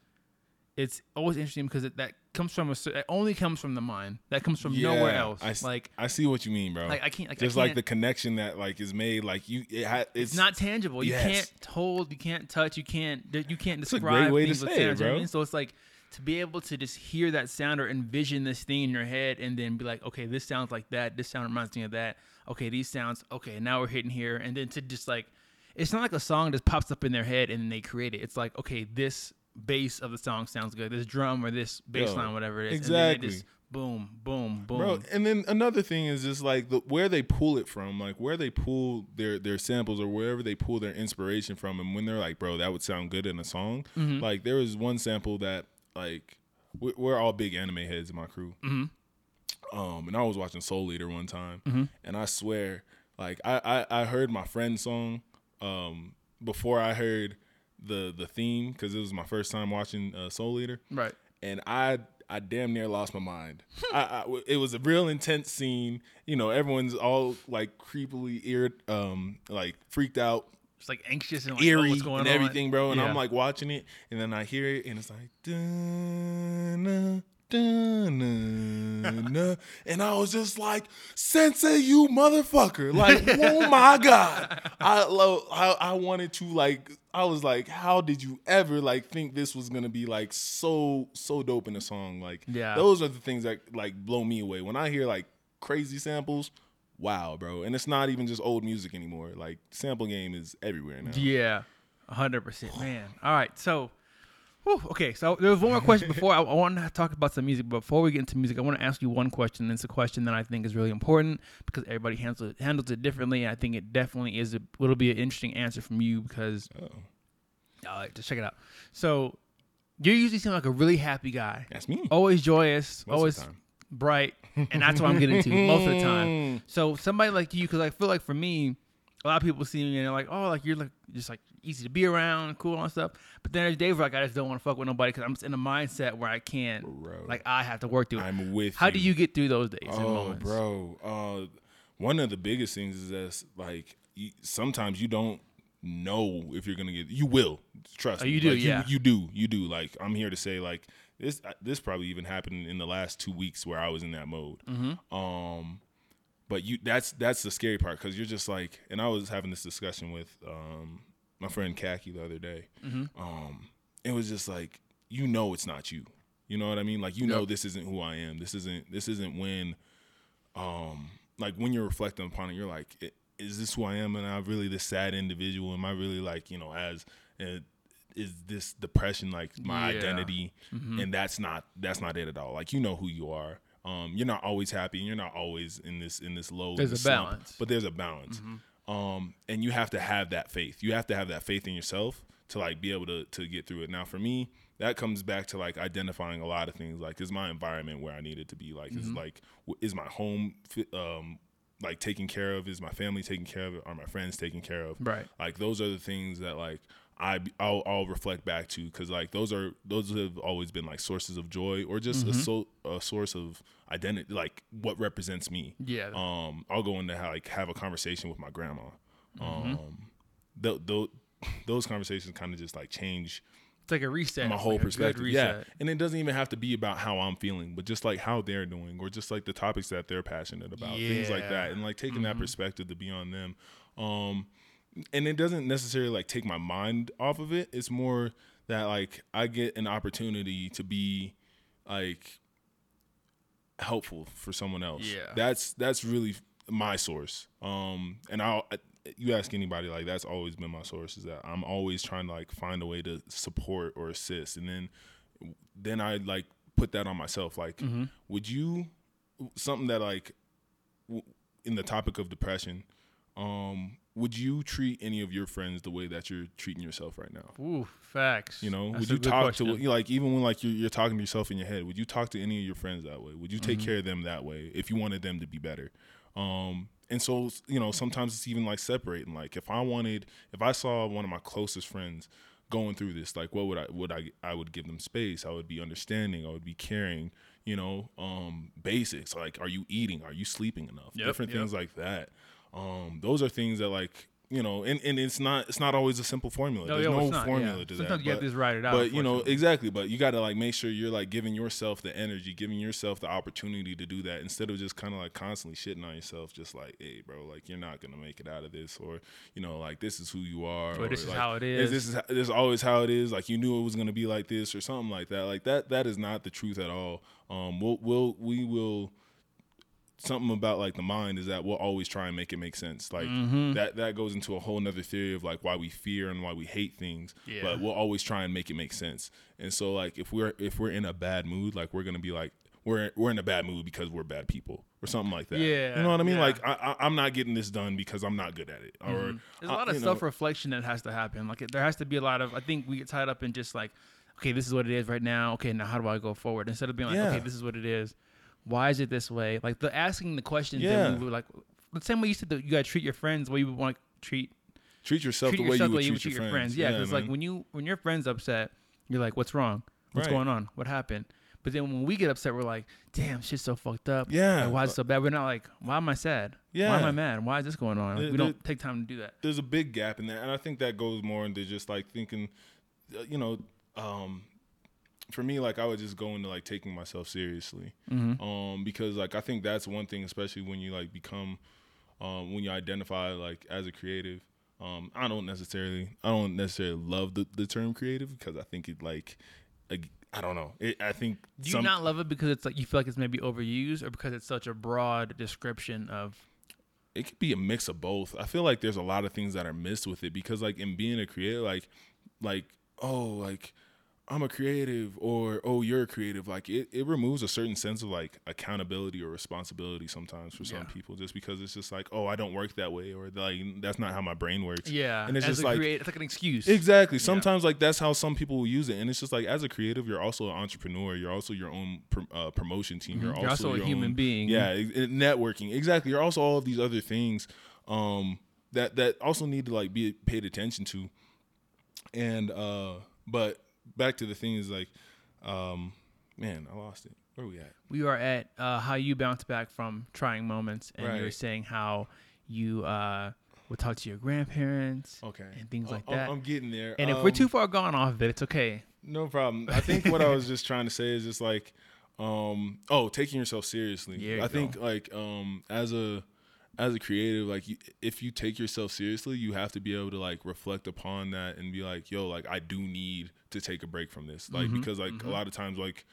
it's always interesting because it, that comes from a it only comes from the mind. That comes from nowhere else. I, like I see what you mean, bro. like, I can't- like, just like can't- the connection that like is made. Like you, it ha- it's, it's not tangible. You Yes. can't hold. You can't touch. You can't. You can't a describe great way to say it, you know what I bro. mean? So it's like to be able to just hear that sound or envision this thing in your head, and then be like, okay, this sounds like that. This sound reminds me of that. Okay, these sounds. Okay, now we're hitting here, and then to just like, it's not like a song just pops up in their head and they create it. It's like, okay, this bass of the song sounds good. This drum or this bass Yo, line, whatever it is. exactly. And then just boom, boom, boom. bro. And then another thing is just like the, where they pull it from, like where they pull their their samples or wherever they pull their inspiration from, and when they're like, bro, that would sound good in a song. Mm-hmm. Like there was one sample that like we- we're all big anime heads in my crew. Mm-hmm. Um, and I was watching Soul Leader one time, and I swear, like I, I I heard my friend's song um before I heard the the theme because it was my first time watching uh, Soul Leader right. and I I damn near lost my mind. I, I it was a real intense scene. You know, everyone's all like creepily ear um like freaked out, Just like anxious and like, oh, eerie what's going and on? everything, bro. And Yeah. I'm like watching it, and then I hear it, and it's like dun, dun, and I was just like, Sensei, you motherfucker! Like, oh my god! I lo- I, I wanted to like. I was like, how did you ever like think this was gonna be like so so dope in a song? Like, Yeah. those are the things that like blow me away when I hear like crazy samples. Wow, bro, and it's not even just old music anymore. Like, sample game is everywhere now. Yeah, hundred percent, man. All right, so, whew, okay, so there was one more question before I, I want to talk about some music. But before we get into music, I want to ask you one question. And it's a question that I think is really important because everybody handles it, handles it differently. I think it definitely is. A, it'll be an interesting answer from you because. Oh. Right, just check it out. So, you usually seem like a really happy guy. That's me. Always joyous, Most always bright, and that's what I'm getting to most of the time. So somebody like you, because I feel like for me, a lot of people see me and they're like, "Oh, like you're like just like easy to be around, cool and stuff." But then there's days where like I just don't want to fuck with nobody because I'm just in a mindset where I can't, Bro. like I have to work through it. I'm with How you. do you get through those days Oh, bro. Uh, one of the biggest things is that like you, sometimes you don't know if you're gonna get. You will trust. Oh, me. you do, Like, yeah. You, do. You do. Like I'm here to say like this. This probably even happened in the last two weeks where I was in that mode. Mm-hmm. Um, but you that's that's the scary part because you're just like, and I was having this discussion with um my friend Khaki the other day. Mm-hmm. Um, it was just like you know it's not you. You know what I mean? Like you know this isn't who I am. This isn't this isn't when um like when you're reflecting upon it, you're like, "I- is this who I am? And I'm really this sad individual? Am I really like you know as uh, is this depression like my Yeah. identity? And that's not that's not it at all. Like you know who you are. Um, you're not always happy, and you're not always in this in this low. There's this a slump, balance. but there's a balance. Um, and you have to have that faith. You have to have that faith in yourself to like be able to to get through it. Now, for me, that comes back to like identifying a lot of things. Like, is my environment where I needed to be? Like, is like is my home um like taken care of? Is my family taken care of? Are my friends taken care of? Right. Like those are the things that like I I'll, I'll reflect back to because like those are those have always been like sources of joy or just a so a source of identity like what represents me. Yeah. Um, I'll go into how, like have a conversation with my grandma. Mm-hmm. Um, th- th- those conversations kind of just like change It's like a reset. my It's whole like perspective. Yeah, and it doesn't even have to be about how I'm feeling, but just like how they're doing, or just like the topics that they're passionate about, things like that, and like taking that perspective to be on them. Um, and it doesn't necessarily like take my mind off of it. It's more that like I get an opportunity to be like helpful for someone else. Yeah. that's that's really my source. Um, and I'll you ask anybody like that's always been my source is that I'm always trying to like find a way to support or assist, and then then I like put that on myself. Like, would you something that like w- in the topic of depression? Um, would you treat any of your friends the way that you're treating yourself right now? Ooh, facts. You know, That's would you talk question. to like even when like you're, you're talking to yourself in your head? Would you talk to any of your friends that way? Would you take Mm-hmm. care of them that way if you wanted them to be better? Um, and so you know, sometimes it's even like separating. Like if I wanted, if I saw one of my closest friends going through this, like what would I would I I would give them space. I would be understanding. I would be caring. You know, um, basics like are you eating? Are you sleeping enough? Yep, Different yep. things like that. Um, those are things that like you know, and, and it's not it's not always a simple formula. No, There's yo, no not, formula yeah. to Sometimes that. you have but- to just write it out, But you know, exactly. But you got to like make sure you're like giving yourself the energy, giving yourself the opportunity to do that instead of just kind of like constantly shitting on yourself. Just like, hey, bro, like you're not gonna make it out of this, or you know, like this is who you are, Or this is how it is. This is. is this is always how it is. Like you knew it was gonna be like this, or something like that. Like that that is not the truth at all. Um, we'll we'll we will something about like the mind is that we'll always try and make it make sense. Like Mm-hmm. that that goes into a whole nother theory of like why we fear and why we hate things. Yeah. But we'll always try and make it make sense. And so like if we're if we're in a bad mood, like we're gonna be like we're we're in a bad mood because we're bad people or something like that. Yeah, you know what I mean? yeah. Like I, I, I'm not getting this done because I'm not good at it. Or Mm-hmm. There's a lot of you self reflection that has to happen. Like it, there has to be a lot of. I think we get tied up in just like, okay, this is what it is right now. Okay, now how do I go forward? Instead of being like, Yeah. okay, this is what it is. Why is it this way? Like the asking the questions. Yeah. that we were like the same way you said that you gotta treat your friends the way you would want to treat treat yourself treat the way yourself you the would way you would treat your your friends. friends. Yeah, because like when you when your friend's upset, you're like, what's wrong? What's Right. going on? What happened? But then when we get upset, we're like, damn, shit's so fucked up. Yeah. Like, why is it so bad? We're not like, why am I sad? Why am I mad? Why is this going on? Like, The- we don't the- take time to do that. there's a big gap in that, and I think that goes more into just like thinking, uh, you know, um, for me, like I would just go into like taking myself seriously, um, because like I think that's one thing, especially when you like become, um, when you identify like as a creative. Um, I don't necessarily, I don't necessarily love the, the term creative because I think it like, like I don't know, it, I think Do you some- not love it because it's like you feel like it's maybe overused, or because it's such a broad description of? it could be a mix of both. I feel like there's a lot of things that are missed with it because like in being a creator, like like oh like I'm a creative or oh you're a creative, like it, it removes a certain sense of like accountability or responsibility sometimes for some Yeah. people just because it's just like oh I don't work that way or like that's not how my brain works. Yeah, and it's just a like it's like an excuse. Exactly. Sometimes like that's how some people will use it, and it's just like as a creative, you're also an entrepreneur. You're also your own pr- uh, promotion team. You're, Mm-hmm. You're also a your human own- being. Yeah, e- e- networking. Exactly. You're also all of these other things um, that that also need to like be paid attention to. And uh, but back to the thing is like, um, man, I lost it. Where are we at? we are at uh, how you bounce back from trying moments, and you were Right. saying how you uh, would talk to your grandparents, Okay. and things like I'm- that. I'm getting there. and if we're Um, too far gone off of it, it's okay. No problem. I think what I was just trying to say is just like, um, oh, taking yourself seriously. You I think like um, as a as a creative, like you, if you take yourself seriously, you have to be able to like reflect upon that and be like, yo, like I do need to take a break from this, like Mm-hmm, because like a lot of times like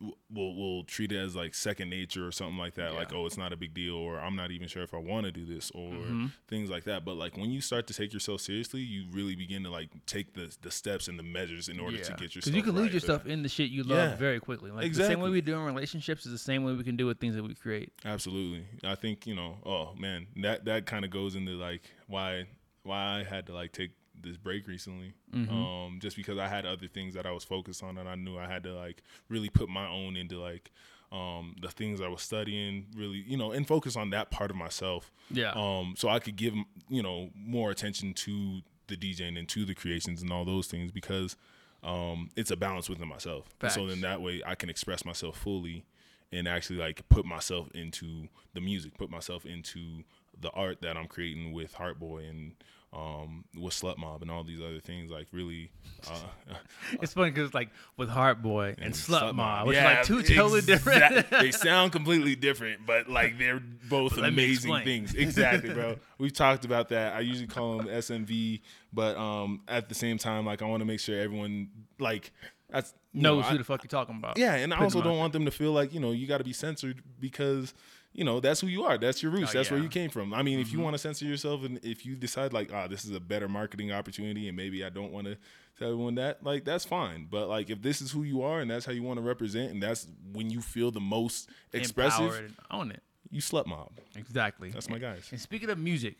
w- we'll we'll treat it as like second nature or something like that, like oh it's not a big deal or I'm not even sure if I want to do this or Mm-hmm. things like that. But like when you start to take yourself seriously, you really begin to like take the the steps and the measures in order to get yourself. Because you can lose right. yourself in the shit you love Yeah. very quickly. Like the same way we do in relationships is the same way we can do with things that we create. Absolutely. I think, you know, oh man, that that kind of goes into like why why I had to like take this break recently. Um just because I had other things that I was focused on and I knew I had to like really put my own into like um the things I was studying, really, you know, and focus on that part of myself. Yeah. Um so I could give, you know, more attention to the DJing and to the creations and all those things because um it's a balance within myself. So then that way I can express myself fully and actually like put myself into the music, put myself into the art that I'm creating with Heartboy and um with Slut Mob and all these other things like really uh It's funny because like with Heart Boy and, Slut, Mob, which Yeah, are like two totally different. they sound completely different, but like they're both amazing things. Exactly, bro. We've talked about that. I usually call them SMV, but um at the same time, like I want to make sure everyone like that's knows know, who I- the fuck you're talking about. Yeah, and I also much. don't want them to feel like you know you got to be censored because you know that's who you are. That's your roots. Oh, that's where you came from. I mean, if you want to censor yourself and if you decide like, ah, this is a better marketing opportunity, and maybe I don't want to tell everyone that, like that's fine. But like if this is who you are and that's how you want to represent, and that's when you feel the most expressive, Empowered own it. you slut mob. Exactly. That's my guys. And speaking of music,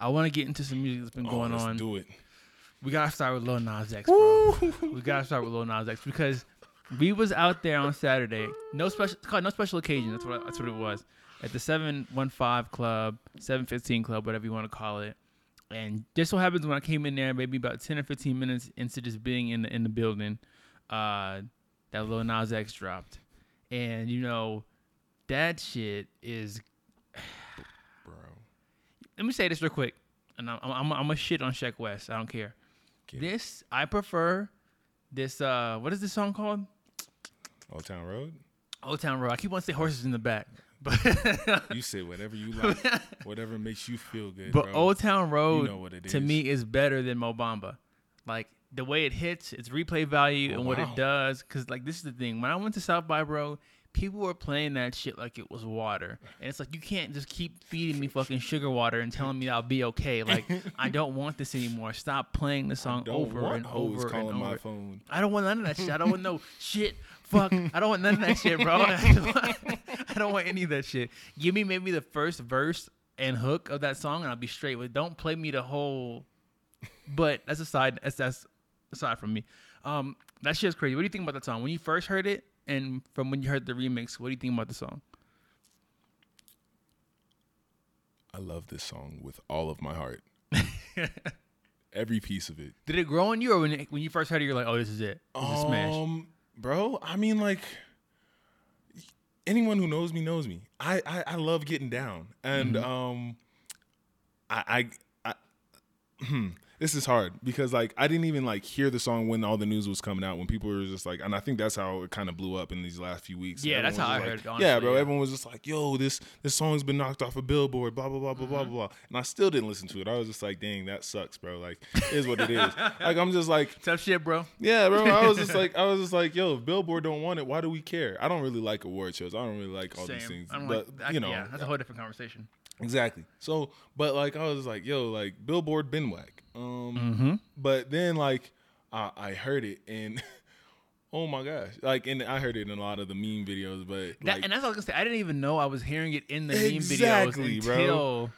I want to get into some music that's been Oh, going let's on. do it. We gotta start with Lil Nas X, bro. we gotta start with Lil Nas X because we was out there on Saturday. No special, no special occasion. That's what that's what it was at the seven one five club, seven fifteen club, whatever you want to call it. And just so happens when I came in there, maybe about ten or fifteen minutes into just being in the in the building, uh, that Lil Nas X dropped, and you know, that shit is Bro. let me say this real quick, and I'm I'm, I'm a shit on Sheck West. I don't care. Get it. This I prefer. This uh, what is this song called? Old Town Road. Old Town Road. I keep wanting to say horses in the back, but You say whatever you like, whatever makes you feel good. but bro. Old Town Road know what it to is. me is better than Mobamba. Like the way it hits, its replay value Oh, and what wow. it does. Cause like this is the thing. When I went to South by, bro, people were playing that shit like it was water, and it's like you can't just keep feeding me fucking sugar water and telling me I'll be okay. Like I don't want this anymore. Stop playing the song over and over and over. my phone. I don't want none of that shit. I don't want no shit. Fuck. I don't want none of that shit, bro. I don't want any of that shit. Give me maybe the first verse and hook of that song, and I'll be straight with. Don't play me the whole. But that's aside. That's that's aside from me. Um, that shit's crazy. What do you think about that song? When you first heard it, and from when you heard the remix, what do you think about the song? I love this song with all of my heart. Every piece of it. Did it grow on you, or when it, when you first heard it, you're like, oh, this is it. This is smash. Um, bro, I mean, like, anyone who knows me knows me. I I, I love getting down, and Mm-hmm. um, I I, I hmm, this is hard because like I didn't even like hear the song when all the news was coming out when people were just like, and I think that's how it kind of blew up in these last few weeks. Yeah, that's how I just heard like- it, yeah, bro, yeah. everyone was just like, "Yo, this this song's been knocked off a Billboard." Blah blah blah blah Mm-hmm. blah blah, and I still didn't listen to it. I was just like, "Dang, that sucks, bro." Like, it is what it is. like, I'm just like, Tough shit, bro. yeah, bro. I was just like, I was just like, yo, if Billboard don't want it. Why do we care? I don't really like award shows. I don't really like all these Same. things. I don't But like, I, you know, yeah, that's a whole different conversation. Exactly. So, but like, I was like, yo, like Billboard been whack. Um, Mm-hmm. but then like, I, I heard it and. Oh my gosh! Like, and I heard it in a lot of the meme videos, but That, like, and that's what I was gonna say. I didn't even know I was hearing it in the Exactly, meme videos bro. until,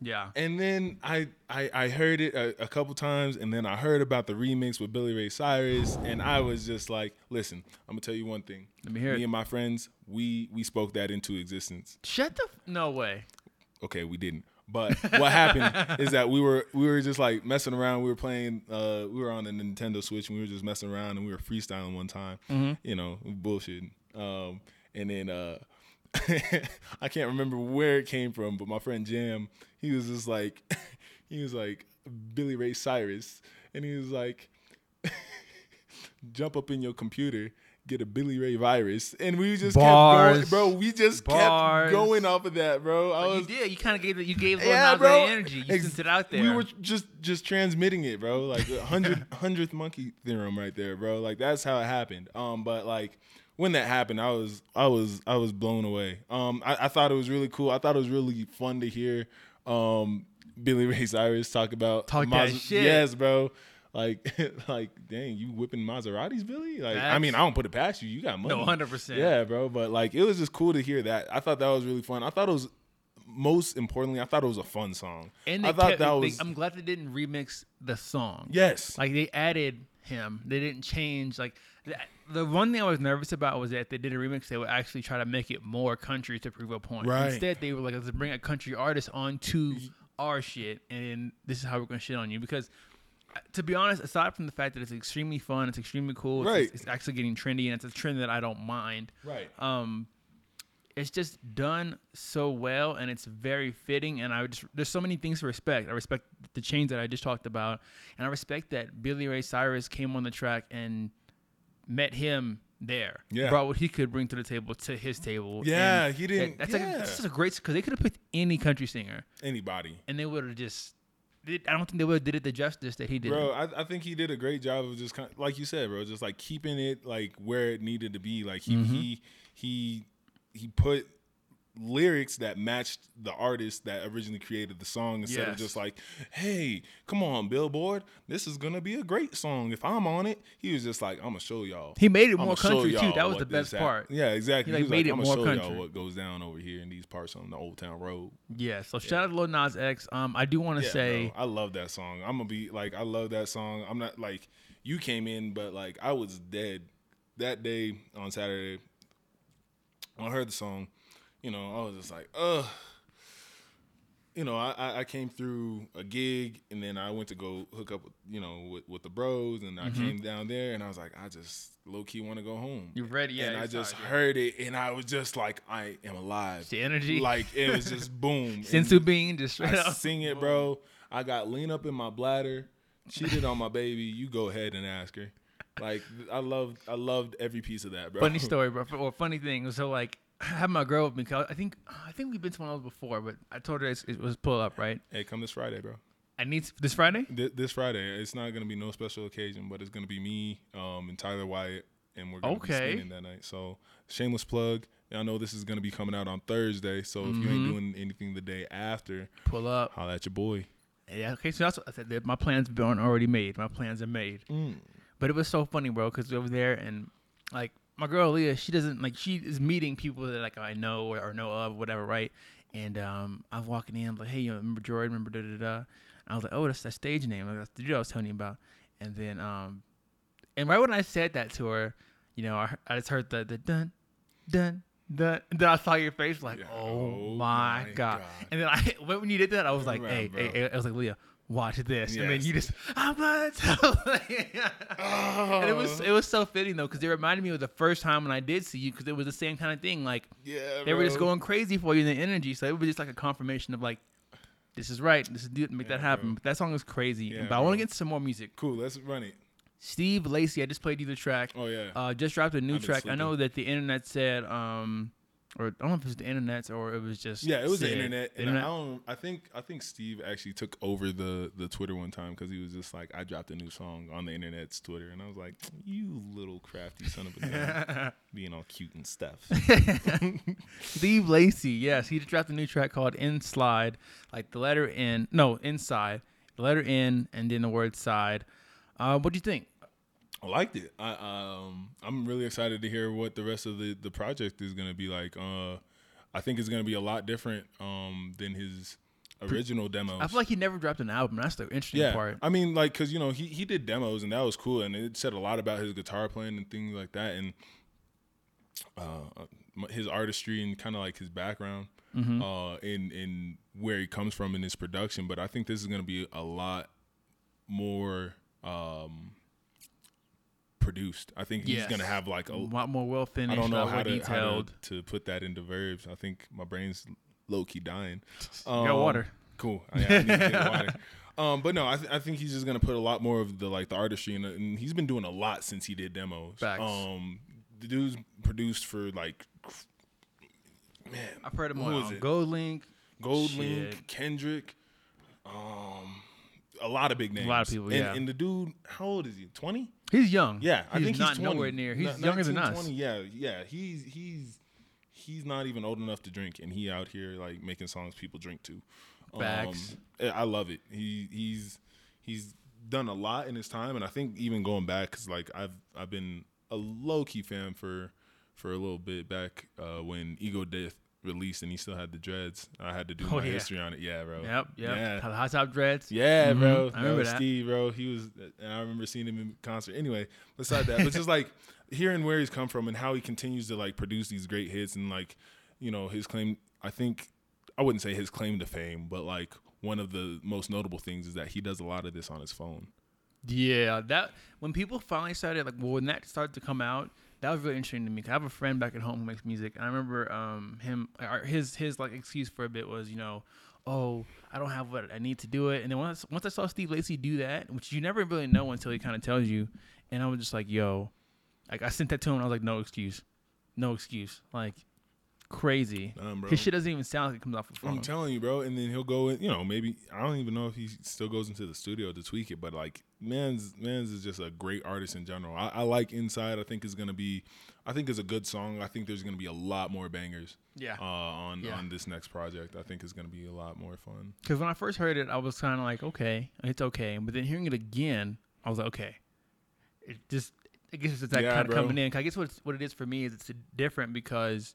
yeah. And then I, I I heard it a, a couple times, and then I heard about the remix with Billy Ray Cyrus, and I was just like, listen, I'm gonna tell you one thing. Let me hear Me it. and my friends, we we spoke that into existence. Shut the f- no way. Okay, we didn't. But what happened is that we were we were just like messing around. We were playing. Uh, we were on the Nintendo Switch, and we were just messing around, and we were freestyling one time. You know, bullshitting. Um, and then uh, I can't remember where it came from, but my friend Jam, he was just like, he was like Billy Ray Cyrus, and he was like, jump up in your computer, get a Billy Ray virus, and we just Bars. kept going, bro. We just Bars. kept going off of that, bro. I Like, you did. You kind of gave it. You gave Lil yeah, Nas bro. energy. You Ex- sent it out there. We were just just transmitting it, bro. Like a hundred hundredth monkey theorem right there, bro. Like that's how it happened. Um, but like when that happened, I was I was I was blown away. Um, I, I thought it was really cool. I thought it was really fun to hear um Billy Ray Cyrus talk about Talk that shit. Yes, bro. Like, like, dang, you whipping Maseratis, Billy? Like, I mean, I don't put it past you. You got money. No, 100%. Yeah, bro. But like, it was just cool to hear that. I thought that was really fun. I thought it was, most importantly, I thought it was a fun song. And I thought kept, that they- was I'm glad they didn't remix the song. yes. Like they added him. They didn't change. Like the, the one thing I was nervous about was that if they did a remix, they would actually try to make it more country to prove a point. Right. Instead, they were like, let's bring a country artist onto our shit, and this is how we're gonna shit on you. Because to be honest, aside from the fact that it's extremely fun, it's extremely cool. It's, Right. it's actually getting trendy, and it's a trend that I don't mind. right. Um, it's just done so well and it's very fitting and i just there's so many things to respect i respect the change that i just talked about and i respect that billy ray cyrus came on the track and met him there Yeah. brought what he could bring to the table to his table Yeah, And he didn't- that- that's like yeah. that's just a great because they could have picked any country singer Anybody. and they would have just i don't think they would have did it the justice that he did Bro, I, I think he did a great job of just kind of, like you said, bro, just like keeping it like where it needed to be. Like he Mm-hmm. he he he put lyrics that matched the artist that originally created the song instead of just like, hey, come on, Billboard, this is gonna be a great song. If I'm on it, he was just like, I'm gonna show y'all. He made it I'ma more country, too. That was the best this hap-" part. Yeah, exactly. He, He, like, was made like, it I'm more gonna show country. y'all what goes down over here in these parts on the Old Town Road. yeah so shout out to Lil Nas X um i do want to Yeah, say bro, I love that song. I'm gonna be like, I love that song. I'm not like you came in, but like I was dead that day on Saturday. When I heard the song, you know, I was just like, ugh. You know, I, I- came through a gig and then I went to go hook up, with, you know, with, with the bros, and I Mm-hmm. came down there and I was like, I just low key want to go home. You ready? Yeah, and I just yeah. heard it and I was just like, I am alive. The energy. like it was just boom. Sensu bean just straight I up sing it, bro. I got lean up in my bladder, cheated on my baby. You go ahead and ask her. Like I loved, I loved every piece of that, bro. funny story, bro. Or funny thing. So like, Had my girl with me. 'cause I think I think we've been to one of those before, but I told her it's, it was pull up right. Hey, come this Friday, bro. I need to- this Friday. Th- This Friday, it's not gonna be no special occasion, but it's gonna be me, um, and Tyler Wyatt, and we're gonna Okay. be singing that night. So shameless plug. I know this is gonna be coming out on Thursday, so if you Mm-hmm. ain't doing anything the day after, Pull up. holla at your boy. Yeah. Okay. So that's what I said. that My plans have been already made. My plans are made. But it was so funny, bro, because over there and like my girl Leah, she doesn't like she is meeting people that like I know or, or know of, whatever, right? And um, I'm walking in, I'm like, hey, you remember Jordan? Remember da da da? And I was like, oh, that's that stage name. Like, that's the dude I was telling you about. And then um, and right when I said that to her, you know, I, I just heard the the dun dun. Dun, then I saw your face like, Yeah. oh, Oh my, my god. God. And then I, when you did that, I was like, Right, hey, bro. hey, hey, I was like, Leah, watch this. And then you just, I'm gonna tell. And it was it was so fitting though because it reminded me of the first time when I did see you because it was the same kind of thing. Like Yeah, they were just going crazy for you in the energy, so it was just like a confirmation of like, this is right. This is do make that happen. bro. But that song is crazy. Yeah, but I want to get some more music. Cool. Let's run it. Steve Lacy, I just played you the track. Oh yeah. Uh, just dropped a new I've track. I know that the internet said, um, or I don't know if it was the internet or it was just Yeah, it was the internet. the And internet- I don't. I think. I think Steve actually took over the the Twitter one time because he was just like, I dropped a new song on the internet's Twitter, and I was like, you little crafty son of a gun, being all cute and stuff. Steve Lacy, yes, he just dropped a new track called "In Slide," like the letter N, no, inside, the letter N, and then the word side. Uh, what do you think? I liked it. I um, I'm really excited to hear what the rest of the the project is gonna be like. Uh, I think it's gonna be a lot different um than his original demos. I feel like he never dropped an album. That's the interesting yeah, part. I mean, like, cause you know he he did demos and that was cool, and it said a lot about his guitar playing and things like that, and uh, his artistry and kind of like his background, Mm-hmm. uh, in in where he comes from in his production. But I think this is gonna be a lot more um produced. I think he's gonna have like A a lot more well I finished, don't know how to, how detailed. to to put that into verbs. I think my brain's low key dying. You got water. Cool. I, I need to get water. Um, but no, I, th- I think he's just gonna put a lot more of the like the artistry in and he's been doing a lot since he did demos. Facts. Um, the dude's produced for like, man, I've heard him on it? Gold Link. Gold Shit. Link, Kendrick, um, a lot of big names. A lot of people, And, yeah. and the dude, how old is he? Twenty? He's young. Yeah, I he's think not he's 20. nowhere near. He's Ni- younger than us. 20, yeah, yeah. He's he's he's not even old enough to drink, and he out here like making songs people drink to. Facts. Um, I love it. He he's he's done a lot in his time, and I think even going back, cause like I've I've been a low key fan for for a little bit back uh, when Ego Death released, and he still had the dreads. I had to do Oh, my yeah. history on it. Yeah, bro. Yep, yep. Yeah. Hot top dreads. Yeah, Mhm. bro. I remember that. Steve, bro. He was, and I remember seeing him in concert. Anyway, beside that, but just like hearing where he's come from and how he continues to like produce these great hits and like, you know, his claim. I think I wouldn't say his claim to fame, but like one of the most notable things is that he does a lot of this on his phone. Yeah, that when people finally started like well, when that started to come out, that was really interesting to me. 'cause I have a friend back at home who makes music, and I remember um him or his his like excuse for a bit was you know, oh I don't have what I need to do it, and then once once I saw Steve Lacy do that, which you never really know until he kind of tells you, and I was just like yo, like I sent that to him, I was like no excuse, no excuse, like crazy. Bro. His shit doesn't even sound like it comes off the phone. I'm telling you, bro. And then he'll go in, you know, maybe I don't even know if he still goes into the studio to tweak it, but like Man's Man's is just a great artist in general. I, I like Inside. I think is gonna be, I think is a good song. I think there's gonna be a lot more bangers. Yeah. Uh, on Yeah. on this next project, I think is gonna be a lot more fun. Because when I first heard it, I was kind of like, okay, it's okay. But then hearing it again, I was like, okay, it just, I guess it's that Yeah, kind of coming in. I guess what what it is for me is it's different because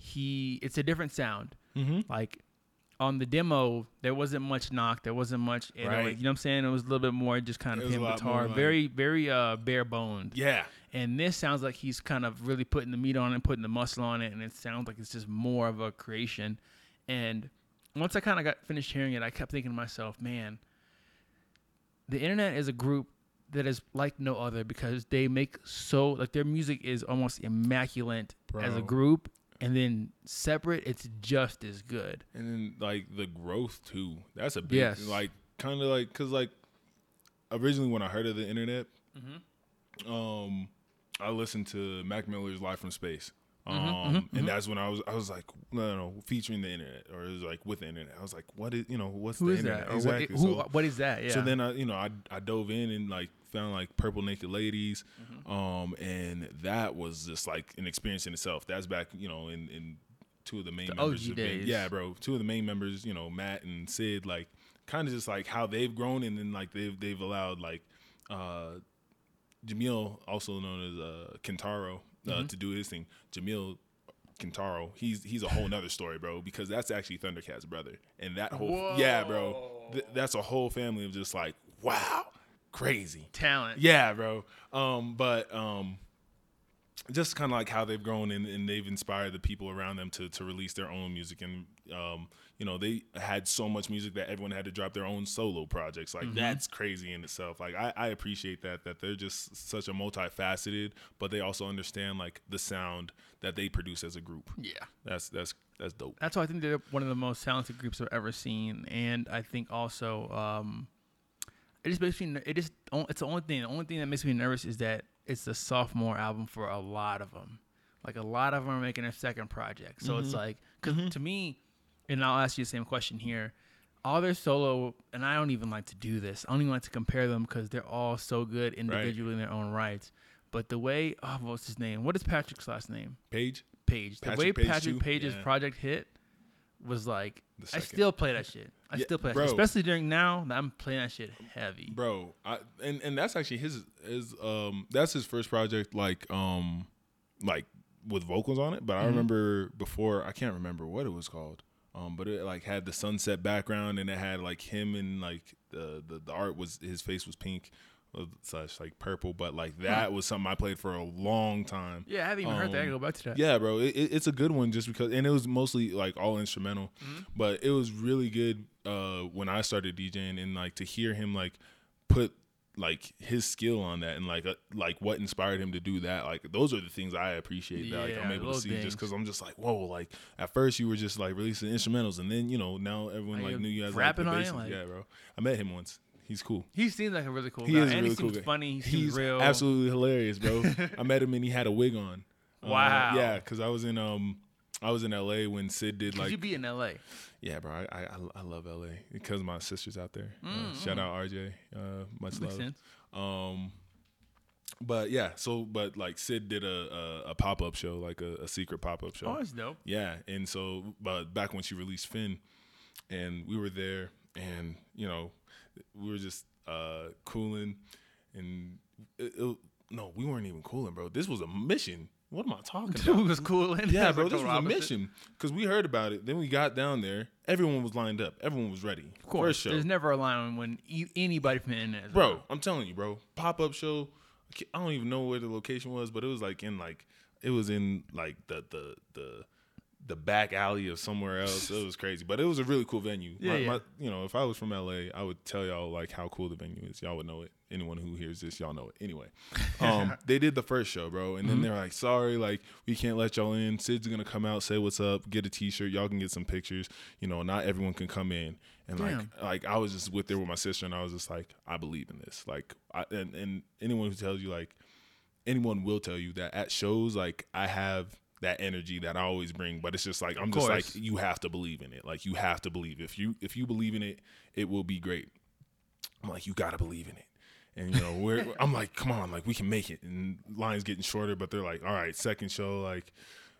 he, it's a different sound. Mm-hmm. Like on the demo, there wasn't much knock, there wasn't much, 808, Right. you know what I'm saying? It was a little bit more just kind of him guitar, like- very, very uh, bare boned. Yeah. And this sounds like he's kind of really putting the meat on it, putting the muscle on it, and it sounds like it's just more of a creation. And once I kind of got finished hearing it, I kept thinking to myself, man, the internet is a group that is like no other because they make so like their music is almost immaculate as a group, and then separate, it's just as good. And then like the growth too. That's a big Yes. like kind of like cuz like originally when I heard of the internet Mm-hmm. um I listened to Mac Miller's Live from Space. Um Mm-hmm, and that's when I was I was like no no featuring the internet or it was like with the internet. I was like what is you know what's Who the is internet? that? Exactly. what, who, so, what is that? Yeah. so then I you know I I dove in and like found like Purple Naked Ladies Mm-hmm. um and that was just like an experience in itself. That's back you know in in two of the main The members OG been- days. yeah bro two of the main members you know Matt and Sid like kind of just like how they've grown and then like they've they've allowed like uh Jamil also known as uh Kentaro uh, Mm-hmm. to do his thing Jamil Kentaro he's he's a whole nother story bro because that's actually Thundercat's brother and that whole yeah bro Th- that's a whole family of just like wow crazy talent. yeah, bro. Um, but um, just kind of like how they've grown and, and they've inspired the people around them to to release their own music and um, you know, they had so much music that everyone had to drop their own solo projects. Like that's crazy in itself. Like I, I appreciate that that they're just such a multifaceted, but they also understand like the sound that they produce as a group. Yeah. That's that's that's dope. That's why I think they're one of the most talented groups I've ever seen, and I think also um, it just makes me. It just it's the only thing. The only thing that makes me nervous is that it's the sophomore album for a lot of them. Like a lot of them are making a second project, so it's mm-hmm. like because mm-hmm. to me, and I'll ask you the same question here. All their solo, and I don't even like to do this. I don't even like to compare them because they're all so good individually in their own rights. But the way, oh, what's his name? What is Patrick's last name? Page. Page. The Patrick way Page Patrick? Page's Yeah. project hit was like I still play that shit. I Yeah, still play bro. Especially during now I'm playing that shit heavy. bro I, and and that's actually his his um that's his first project like um like with vocals on it but Mm-hmm. i remember before i can't remember what it was called um but it like had the sunset background and it had like him and like the the, the art was his face was pink uh, slash like purple but like that was something i played for a long time Yeah, I haven't even heard that. I Um, go back to that. yeah, bro, it, it- it's a good one just because, and it was mostly like all instrumental, Mm-hmm. but it was really good uh, when I started DJing and like to hear him like put like his skill on that and like uh, like what inspired him to do that. Like those are the things I appreciate that like I'm able to see things. just because I'm just like whoa, like at first you were just like releasing instrumentals and then you know now everyone like knew you as rapping like, on? Like- yeah, bro. I met him once. He's cool. He seems like a really cool He guy. is and really he cool. seems guy. funny. He seems He's real. absolutely hilarious, bro. I met him and he had a wig on. Uh, Wow. yeah, because I was in um I was in L.A. when Sid did like you be in L.A. yeah, bro. I I, I- love L.A. because my sister's out there. Uh, shout out RJ. Uh, much Mm, Makes love. sense. Um, but yeah, so but like Sid did a a, a pop up show, like a, a secret pop up show. Oh, that's dope. Yeah, and so but back when she released Finn, and we were there, and you know, we were just uh cooling, and it, it- no, we weren't even cooling, bro. This was a mission. What am I talking Dude about? was cool. And Yeah, bro, this total was a mission because we heard about it. Then we got down there. Everyone was lined up. Everyone was ready. Of course, First show, there's never a line when e- anybody from the internet. is bro. I'm telling you, bro. Pop up show. I I don't even know where the location was, but it was like in like it was in like the the the the back alley of somewhere else. It was crazy, but it was a really cool venue. Yeah, My- yeah. my- you know, if I was from LA, I would tell y'all like how cool the venue is. Y'all would know it. Anyone who hears this, y'all know it. Anyway, um, they did the first show, bro, and Mm-hmm. then they're like, "Sorry, like we can't let y'all in. Syd's gonna come out, say what's up, get a T-shirt. Y'all can get some pictures. You know, not everyone can come in." And like, Damn. like I was just with there with my sister, and I was just like, "I believe in this." Like, I, and and anyone who tells you like anyone will tell you that at shows like I have that energy that I always bring, but it's just like I'm just like you have to believe in it. Like you have to believe if you if you believe in it, it will be great. I'm like you got to believe in it. And you know, we're I'm like, come on, like we can make it. And lines getting shorter, but they're like, all right, second show, like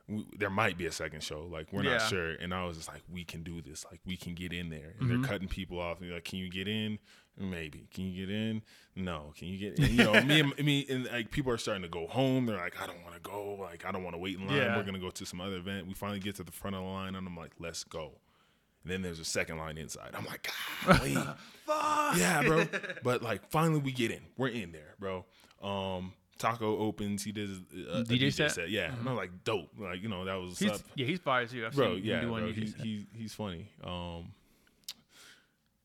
we, there might be a second show, like we're Yeah. not sure. And I was just like, we can do this, like we can get in there. And they're mm-hmm. cutting people off. And they're like, can you get in? Maybe. Can you get in? No. Can you get? in? You know, me and me and like people are starting to go home. They're like, I don't want to go. Like I don't want to wait in line. Yeah. We're gonna go to some other event. We finally get to the front of the line, and I'm like, let's go. And then there's a second line inside. I'm like, golly. Yeah, bro. But like, finally we get in. We're in there, bro. Um, Taco opens. He does a, a DJ DJ, set? Yeah, and I'm like, dope. Like, you know, that was He's, up, yeah, he's fire too. I've bro. seen Yeah, do bro. DJ He, he he's funny. Um.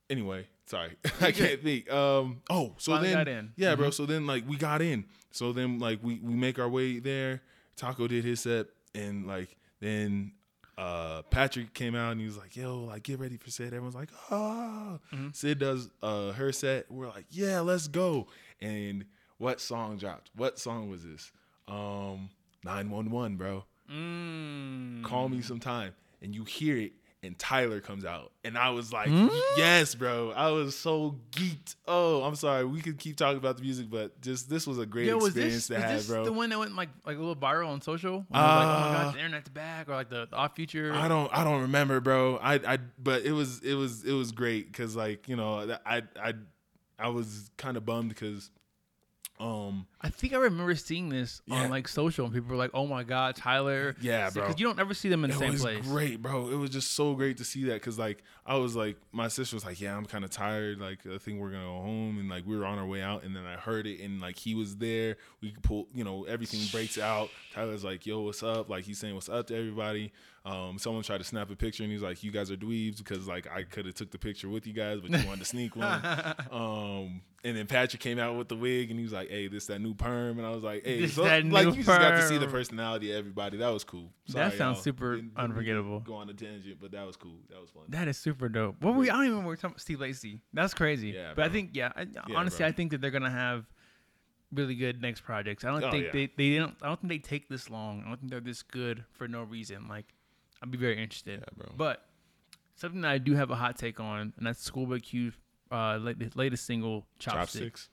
Anyway, sorry, I can't think. Um. Oh, so Finally then, got in. yeah, Mm-hmm. bro. So then, like, we got in. So then, like, we we make our way there. Taco did his set, and like, then uh Patrick came out and he was like, "Yo, like, get ready for Syd." Everyone's like, "Ah." Mm-hmm. Syd does uh her set. We're like, "Yeah, let's go." And what song dropped? What song was this? Um, nine one one, bro Mm. call me sometime and you hear it and Tyler comes out and I was like Hmm? yes bro I was so geeked oh I'm sorry we could keep talking about the music but just this was a great Yo, experience this, to have this bro the one that went like like a little viral on social? When it like, oh my Uh, god, the internet's back, or like the, the Odd Future. I don't I don't remember bro I I but it was it was it was great cuz like you know I I I was kind of bummed cuz um I think I remember seeing this Yeah. on like social, and people were like, "Oh my god, Tyler!" Yeah, bro. Because you don't ever see them in the it same was place. great, bro. It was just so great to see that because, like, I was like, my sister was like, "Yeah, I'm kind of tired. Like, I think we're gonna go home." And like, we were on our way out, and then I heard it, and like, he was there. We could pull, you know, everything breaks out. Tyler's like, "Yo, what's up?" Like, he's saying, "What's up?" to everybody. Um, someone tried to snap a picture, and he's like, "You guys are dweebs," because like I could have took the picture with you guys, but you wanted to sneak one. Um, and then Patrick came out with the wig, and he was like, "Hey, this that new perm," and I was like, "Hey, This so, that like new you just got to see the personality of everybody. That was cool." That sounds y'all. super Didn't- didn't unforgettable. Go on a tangent, but that was cool. That was fun. That is super dope. What we? I don't even remember were talking about Steve Lacy. That's crazy. Yeah, but I think yeah. I, Yeah, honestly, bro. I think that they're gonna have really good next projects. I don't Oh, think they they don't. I don't think they take this long. I don't think they're this good for no reason. Like, I'd be very interested. Yeah, bro. But something that I do have a hot take on, and that's Schoolboy Q's uh, latest, latest single, Chopsticks. Chopsticks.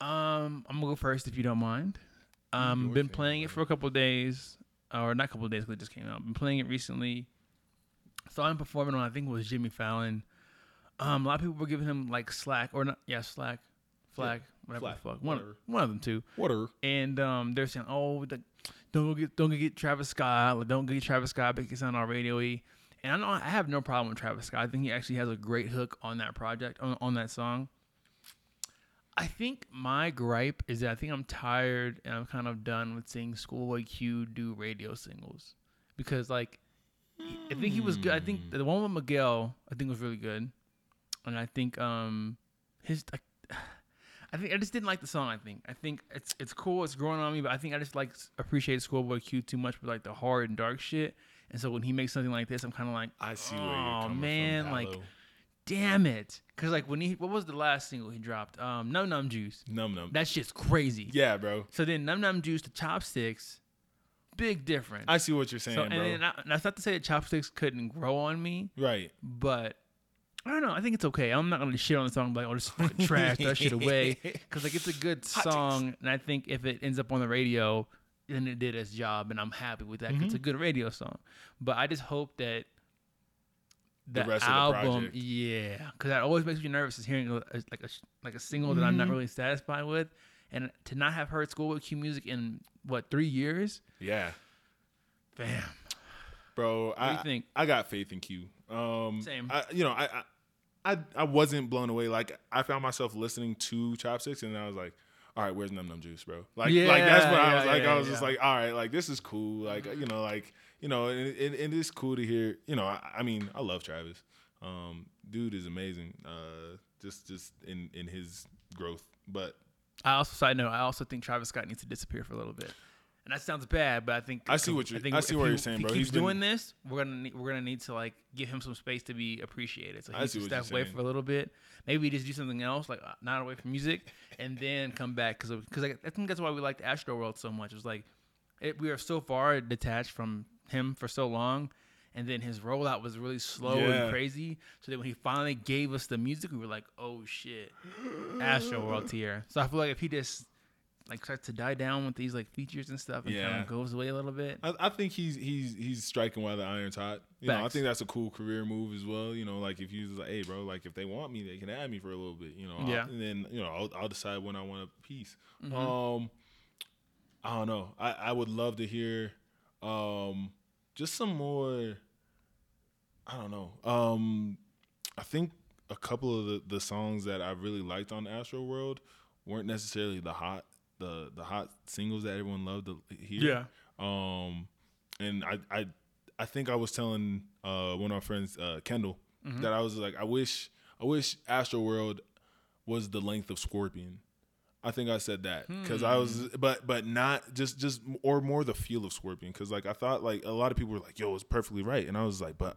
Um, I'm gonna go first if you don't mind. Um, been playing it for a couple of days, or not a couple of days, 'cause it just came out. Been playing it recently. Saw him performing on I think it was Jimmy Fallon. Um, a lot of people were giving him like slack or not, yeah, slack, flag, whatever Flack, the fuck, one whatever. one of them two. Water. And um, they're saying, oh, the, don't go get don't go get Travis Scott, like, don't get Travis Scott, make it sound all radio-y. And I know I have no problem with Travis Scott. I think he actually has a great hook on that project, on, on that song. I think my gripe is that I think I'm tired and I'm kind of done with seeing Schoolboy Q do radio singles because like I think he was good. I think the one with Miguel I think was really good, and I think um his like I think I just didn't like the song. I think I think it's it's cool. It's growing on me, but I think I just like appreciate Schoolboy Q too much with like the hard and dark shit. And so when he makes something like this, I'm kind of like, I see where you're oh man, from. like damn it, because like when he what was the last single he dropped? Um, Num Num Juice. num num. That's just crazy. yeah, bro. So then Num Num Juice to Chopsticks big difference. I see what you're saying, so, and, bro. then I, and that's not to say that chopsticks couldn't grow on me, right. but I don't know. I think it's okay. I'm not gonna shit on the song like, oh, fucking trash. Throw that shit away because like it's a good song, and I think if it ends up on the radio, then it did its job, and I'm happy with that. 'cause It's a good radio song, but I just hope that the, rest of the album, project. yeah, because that always makes me nervous is hearing a, like a like a single that I'm not really satisfied with, and to not have heard Schoolboy Q music in what three years, Yeah. bam. bro. I you think? I got faith in Q. Um, Same. I, you know, I, I, I, I wasn't blown away. Like I found myself listening to Chopsticks, and I was like, all right, where's Num Num Juice, bro? Like, like that's what I was like. yeah, I was just like, all right, like this is cool. Like you know, like you know, and, and, and it's cool to hear. You know, I, I mean, I love Travis. Um, dude is amazing. Uh, just just in in his growth, but I also side note. I also think Travis Scott needs to disappear for a little bit, and that sounds bad, but I think I see what you're- I see what he- you're saying, if bro. He He's keeps been- doing this. We're gonna need, we're gonna need to like give him some space to be appreciated. So he I needs to step away saying. for a little bit. Maybe just do something else, like uh, not away from music, and then come back because because I, I think that's why we liked Astroworld so much. It was like it, we are so far detached from him for so long. And then his rollout was really slow Yeah. and crazy. So then when he finally gave us the music, we were like, "Oh shit, Astroworld here." So I feel like if he just like starts to die down with these like features and stuff and kind of goes away a little bit. I, I think he's he's he's striking while the iron's hot. You know, I think that's a cool career move as well. You know, like if you was like, hey, bro, like if they want me, they can add me for a little bit. You know, I'll- Yeah. Mm-hmm. and then you know, I'll, I'll decide when I want a piece. Um, I don't know. I I would love to hear, um, just some more. I don't know. Um, I think a couple of the, the songs that I really liked on Astroworld weren't necessarily the hot the the hot singles that everyone loved to hear. Yeah. Um, and I I I think I was telling uh one of our friends uh Kendall that I was like I wish I wish Astroworld was the length of Scorpion. I think I said that because I was, but but not just just or more the feel of Scorpion because like I thought like a lot of people were like yo it's perfectly right and I was like but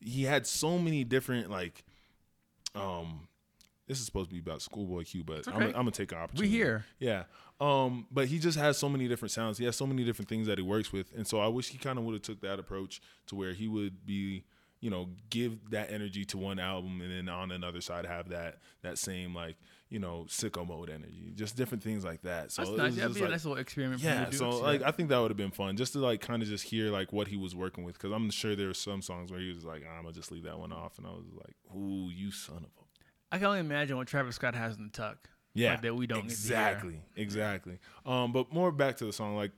he had so many different like um this is supposed to be about Schoolboy Q but I'm, okay. I'm gonna take an opportunity We here. yeah. Um, but he just has so many different sounds. He has so many different things that he works with. And so I wish he kind of would have took that approach to where he would be, you know, give that energy to one album and then on another side have that that same like, you know, sicko mode energy. Just different things like that. So That's nice. That'd be a like- nice little experiment. For yeah, you to do. so like I think that would have been fun just to like kind of just hear like what he was working with because I'm sure there were some songs where he was like I'm gonna just leave that one off and I was like, ooh, you son of a I can only imagine what Travis Scott has in the tuck. Yeah like, that we don't get to hear. exactly exactly. Um, but more back to the song like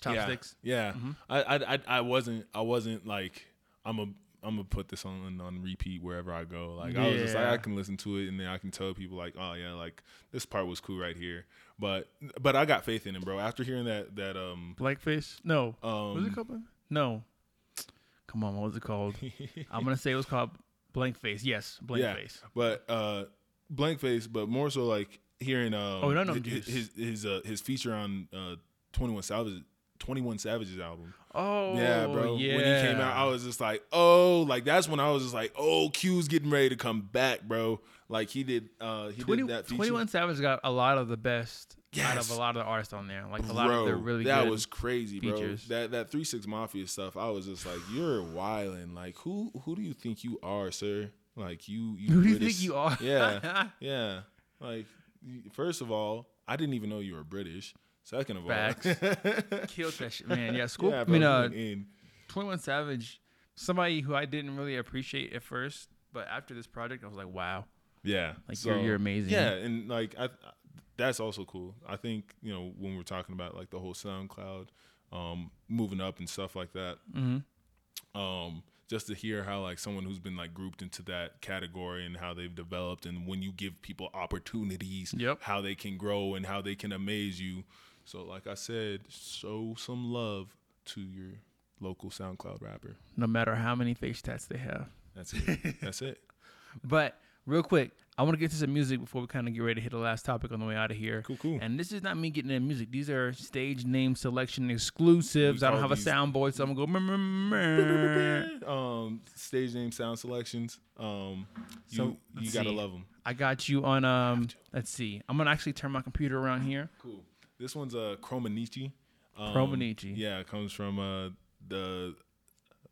Chopsticks. Yeah, yeah. I, I I I wasn't I wasn't like I'm a I'm gonna put this on on repeat wherever I go. Like I was just like I can listen to it and then I can tell people like oh yeah like this part was cool right here. But but I got faith in him, bro. After hearing that that um Blankface? No. um was it called? No. Come on, what was it called? I'm gonna say it was called Blank Face. Yes, blank face. But uh, blank face, but more so like hearing um, Oh, no, no, his his his, uh, his feature on uh, Twenty One Savage Twenty One Savage's album. Oh, yeah, bro. Yeah. When he came out, I was just like, oh, like that's when I was just like, oh, Q's getting ready to come back, bro. Like he did, uh, he 20, did that feature. 21 Savage got a lot of the best out of a lot of the artists on there. Like a lot of the really that was crazy, bro. That that three six mafia stuff, I was just like, you're wilding. Like who who do you think you are, sir? Like you, you Who do you think you are? Yeah, yeah. Like first of all, I didn't even know you were British. Second of Facts. all, Killed that shit, man. Yeah, school. yeah, I mean, uh, 21 Savage, somebody who I didn't really appreciate at first, but after this project, I was like, wow. Yeah, Like, you're- you're amazing. Yeah, and like I, that's also cool. I think you know when we're talking about like the whole SoundCloud, um, moving up and stuff like that. Mm-hmm. Um, just to hear how like someone who's been like grouped into that category and how they've developed, and when you give people opportunities, Yep. how they can grow and how they can amaze you. So, like I said, show some love to your local SoundCloud rapper. No matter how many face tats they have. That's it. That's it. But real quick, I want to get to some music before we kind of get ready to hit the last topic on the way out of here. Cool, cool. And this is not me getting in music. These are Stagename selection exclusives. I don't have a soundboard, so I'm gonna go. Um, Stagename sound selections. Um, you So, you gotta see. love them. I got you on. Um, let's see. I'm gonna actually turn my computer around here. Cool. This one's a uh, chromonicci. Um, chromonicci. Yeah, it comes from uh, the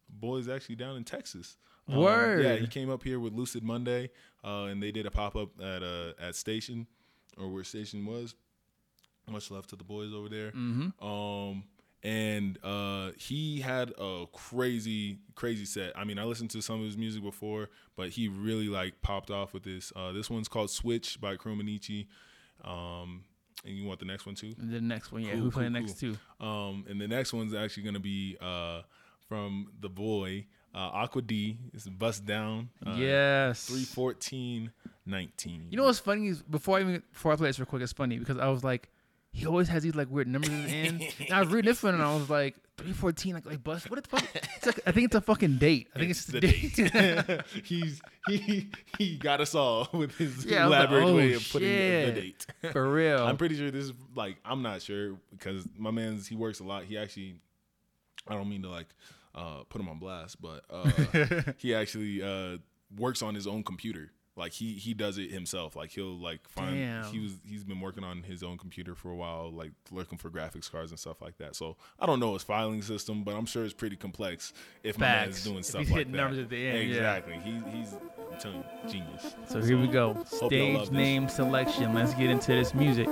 boys actually down in Texas. Um, Word. Yeah, he came up here with Lucid Monday, uh, and they did a pop up at uh, at Station, or where Station was. Much love to the boys over there. Mm-hmm. Um, and uh, he had a crazy, crazy set. I mean, I listened to some of his music before, but he really like popped off with this. Uh, this one's called "Switch" by chromonicci. Um, and you want the next one too? The next one, yeah. Cool, Who playing cool, next two? Um, and the next one's actually gonna be uh, from the boy uh, Aqua D. It's Bust Down. Uh, yes. Three fourteen nineteen. You know what's funny is before I even before I play this real quick, it's funny because I was like, he always has these like weird numbers at the end. and I was reading this one and I was like, three fourteen, like like bust. What the fuck? It's like I think it's a fucking date. I think it's, the just a date. date. He's he he got us all with his Yeah, was like, elaborate oh, way of putting the, the date. For real. I'm pretty sure this is like I'm not sure because my man's he works a lot. He actually I don't mean to like uh, put him on blast, but uh, he actually uh, works on his own computer. Like he he does it himself. Like he'll like find Damn. he was he's been working on his own computer for a while, like looking for graphics cards and stuff like that. So I don't know his filing system, but I'm sure it's pretty complex if my man's Facts. doing If stuff he's like hitting that. numbers at the end, yeah. exactly. He he's I'm telling you, genius. so here we go. Stagename selection. Let's get into this music.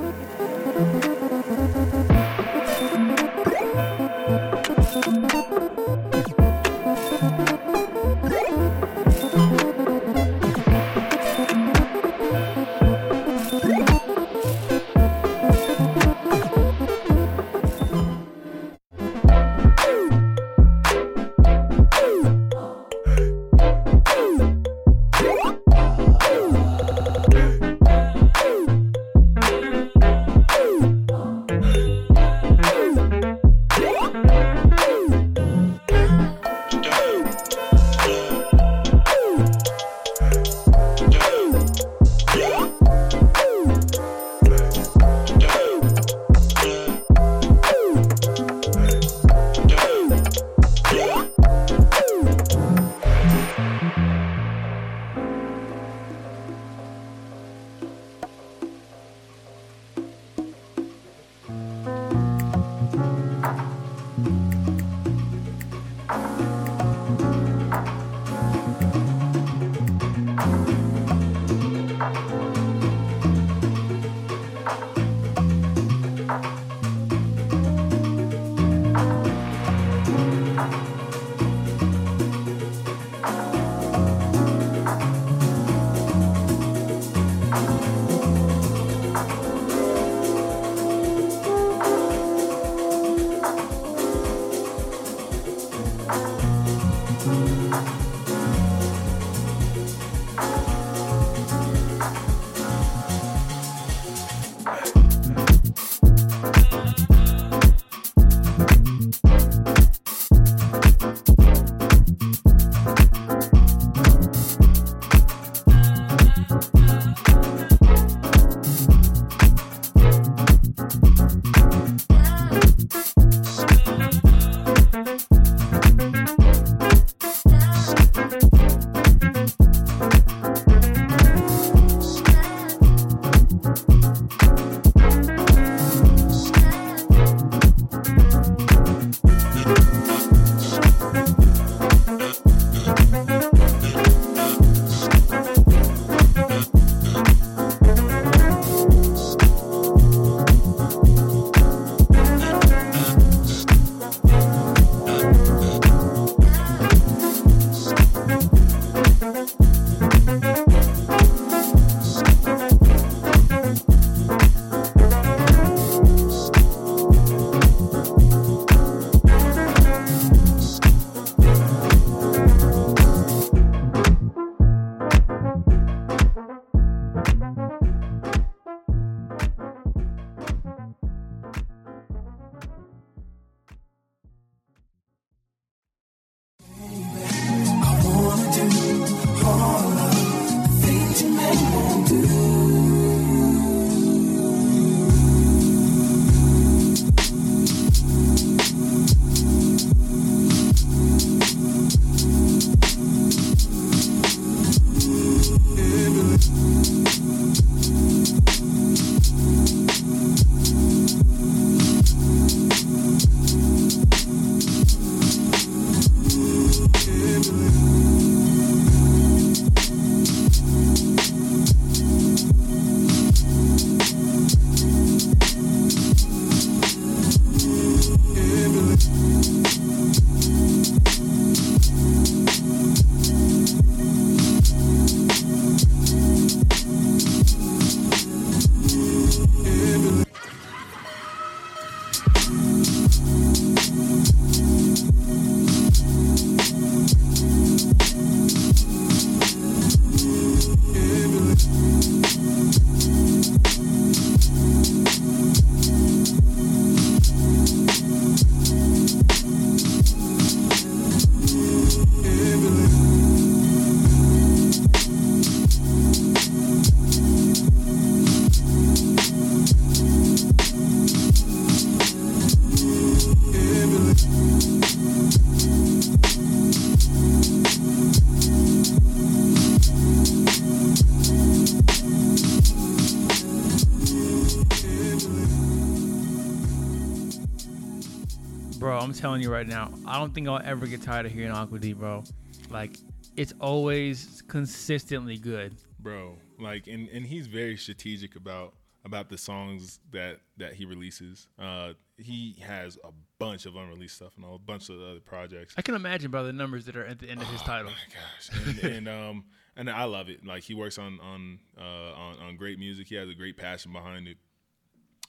Telling you right now, I don't think I'll ever get tired of hearing Aqua D, bro. Like, it's always consistently good. bro. Like, and and he's very strategic about about the songs that that he releases. Uh, he has a bunch of unreleased stuff and a bunch of other projects. I can imagine, bro, the numbers that are at the end of his title. Oh my gosh, and, and um, and I love it. Like he works on on uh on, on great music. He has a great passion behind it.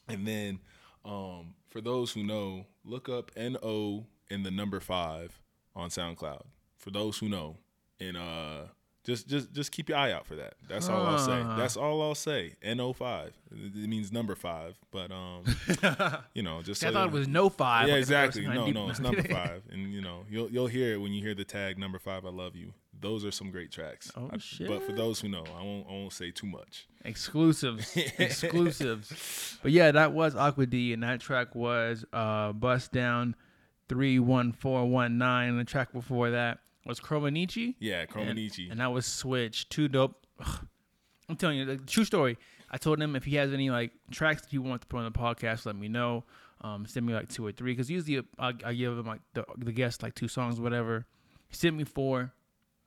And then, um, for those who know, look up N O and the number five on SoundCloud. For those who know, and uh, just just just keep your eye out for that. That's all I'll say. That's all I'll say. N O five. It means number five, but um, you know, just I thought it was no five. yeah, like exactly. No, no, it's number five, and you know you'll you'll hear it when you hear the tag number five. I love you. Those are some great tracks. Oh, I- shit. But for those who know, I won't I won't say too much. exclusives, exclusives. But yeah, that was Aqua D, and that track was uh, Bust Down three one four one nine. And the track before that was chromonicci. Yeah, and, chromonicci. and that was Switch. Two dope. Ugh. I'm telling you, the true story. I told him if he has any like tracks that he wants to put on the podcast, let me know. Um, send me like two or three because usually I, I give him like the, the guest like two songs, whatever. He sent me four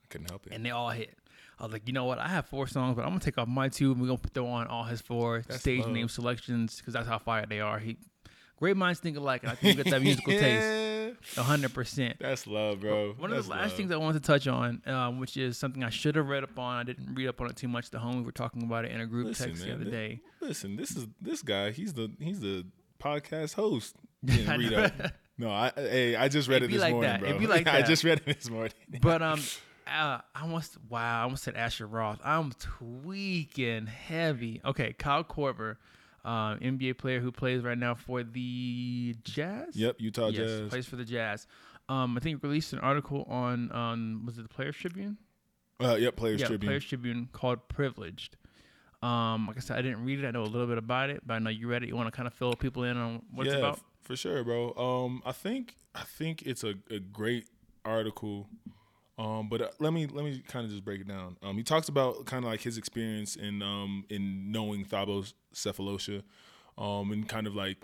couldn't help it. and they all hit. I was like, you know what? I have four songs, but I'm gonna take off my two and we're gonna throw on all his four That's stage love. name selections because that's how fire they are. He great minds think alike, and I think you got that musical taste, hundred percent. That's love, bro. One of the last love. things I wanted to touch on, um, which is something I should have read up on. I didn't read up on it too much. The homies were talking about it in a group Listen, text the other day. Listen, this is this guy. He's the he's the podcast host. Didn't read up. No, I hey, I just read It'd it this like morning, that. bro. It'd be like I just read it this morning. But um, uh, I almost wow, I almost said Asher Roth. I'm tweaking heavy. Okay, Kyle Korver, uh, NBA player who plays right now for the Jazz. Yep, Utah yes, Jazz. plays for the Jazz. Um, I think released an article on on was it the Players Tribune? Uh, yep, Players yeah, Tribune. Players Tribune called Privileged. Um, like I said, I didn't read it. I know a little bit about it, but I know you read it. You want to kind of fill people in on what yeah, it's about? f- for sure, bro. Um, I think I think it's a, a great article. Um, but uh, let me let me kind of just break it down. Um, he talks about kind of like his experience in um in knowing Thabo Sefolosha, um, and kind of like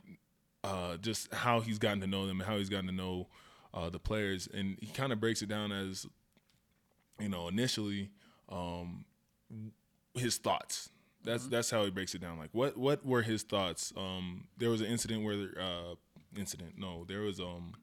uh just how he's gotten to know them and how he's gotten to know uh the players, and he kind of breaks it down as you know initially um his thoughts. That's that's how he breaks it down. Like what what were his thoughts? Um, there was an incident where uh, incident. No, there was um.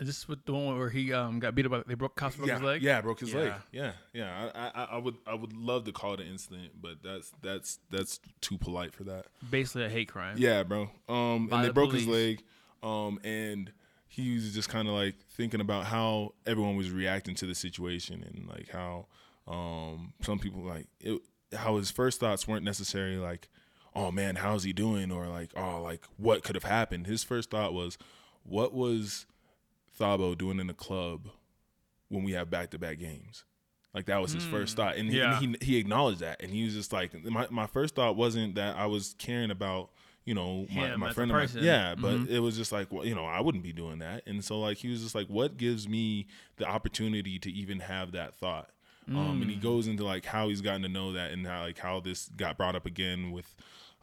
Is this with the one where he um got beat up? By, they broke cops broke yeah, his leg. yeah, broke his leg. Yeah. Yeah, yeah. I, I I would I would love to call it an incident, but that's that's that's too polite for that. basically a hate crime. Yeah, bro. Um, By and they the broke his leg. Um, and he was just kind of like thinking about how everyone was reacting to the situation and like how um some people like it, how his first thoughts weren't necessarily like, oh man, how's he doing or like oh like what could have happened. His first thought was, what was Thabo doing in the club when we have back to back games? Like that was his first thought, and, he, Hmm. yeah. and he he acknowledged that, and he was just like, my my first thought wasn't that I was caring about you know my, Him my friend, of mine. yeah, but Mhm. it was just like well, you know I wouldn't be doing that, and so like he was just like, what gives me the opportunity to even have that thought? Um, and he Mm. goes into like how he's gotten to know that, and how like how this got brought up again with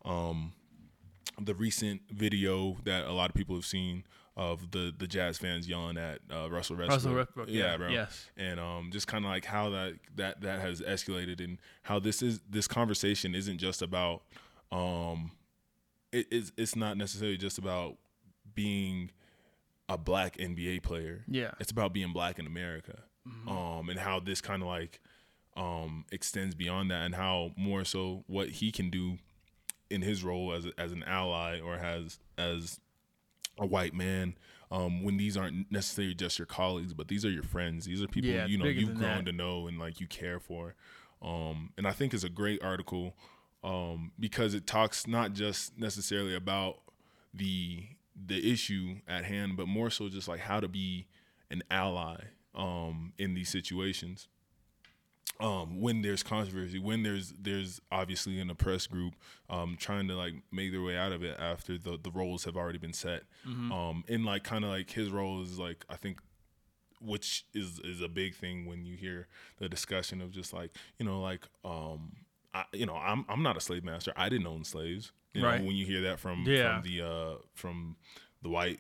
um the recent video that a lot of people have seen of the the Jazz fans yelling at uh, Russell Westbrook. Russell Westbrook, yeah, yeah, bro. yes. And um, just kind of like how that that that has escalated, and how this is this conversation isn't just about um, it, it's it's not necessarily just about being a black NBA player. Yeah. it's about being black in America, um, and how this kind of like um extends beyond that, and how more so what he can do in his role as a, as an ally or has as a white man um, when these aren't necessarily just your colleagues but these are your friends. These are people Yeah, you know you've grown that. to know and like you care for. Um, and i think it's a great article um, because it talks not just necessarily about the the issue at hand but more so just like how to be an ally um, in these situations um, when there's controversy, when there's there's obviously an oppressed group um, trying to like make their way out of it after the the roles have already been set, um, and like kind of like his role is like I think, which is is a big thing when you hear the discussion of just like you know like um, I, you know I'm I'm not a slave master, I didn't own slaves, you Right. know when you hear that from Yeah. from the uh, from the white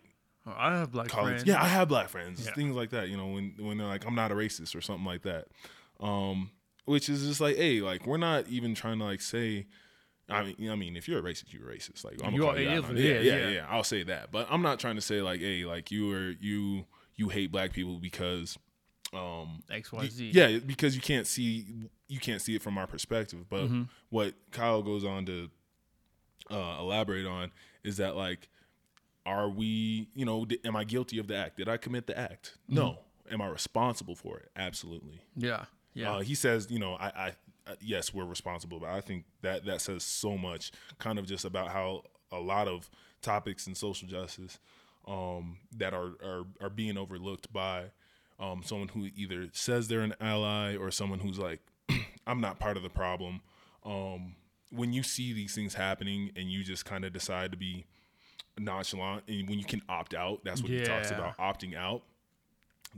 Oh, I have black college. friends. Yeah, I have black friends. Yeah. Things like that. You know, when when they're like, I'm not a racist or something like that. Um, which is just like, hey, like we're not even trying to like say. I mean, I mean, if you're a racist, you're a racist. Like I'm You are- you it out is on what it. it yeah, yeah, yeah. yeah. I'll say that, but I'm not trying to say like, hey, like you are you you hate black people because, um, xyz yeah, because you can't see you can't see it from our perspective. But Mm-hmm. what Kyle goes on to uh, elaborate on is that like, are we, you know, d- am I guilty of the act? Did I commit the act? No. Am I responsible for it? Absolutely. Yeah. Yeah. Uh, he says, you know, I, I, uh, yes, we're responsible, but I think that that says so much, kind of just about how a lot of topics in social justice um, that are, are are being overlooked by um, someone who either says they're an ally or someone who's like, I'm not part of the problem. Um, when you see these things happening and you just kind of decide to be nonchalant, and when you can opt out, that's what he talks about, opting out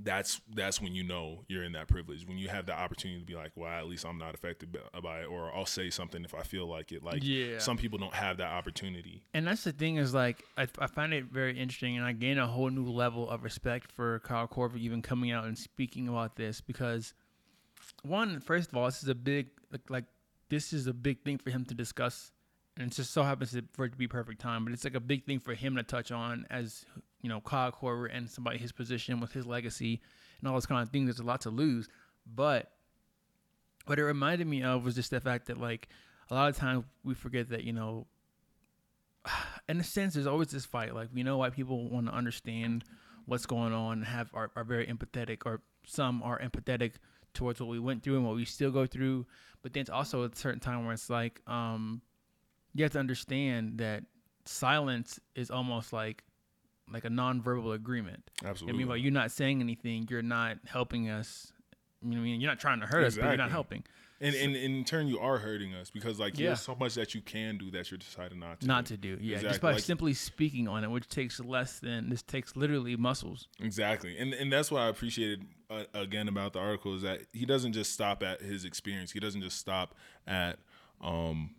that's that's when you know you're in that privilege when you have the opportunity to be like well at least i'm not affected by- it or i'll say something if i feel like it like Yeah. some people don't have that opportunity And that's the thing is like I, I find it very interesting, and I gain a whole new level of respect for Kyle Korver even coming out and speaking about this because one, first of all, this is a big like, like this is a big thing for him to discuss, and it just so happens to- for it to be perfect time. But it's like a big thing for him to touch on as you know Kyle Korver and somebody his position with his legacy and all those kind of things. There's a lot to lose, but what it reminded me of was just the fact that like a lot of times we forget that you know in a sense, there's always this fight. Like we know why people want to understand what's going on, and have are, are very empathetic, or some are empathetic towards what we went through and what we still go through. But then it's also a certain time where it's like, um, you have to understand that silence is almost like like a nonverbal agreement. Absolutely. I mean, by you not saying anything, you're not helping us. You know, what I mean, you're not trying to hurt us, but you're not helping. and, and, and in turn you are hurting us because like Yeah. there's so much that you can do that you're deciding not to Not do. to do, yeah, just by like- simply speaking on it, which takes less than this takes literally muscles. Exactly, and and that's what I appreciated uh, again about the article is that he doesn't just stop at his experience. He doesn't just stop at, um,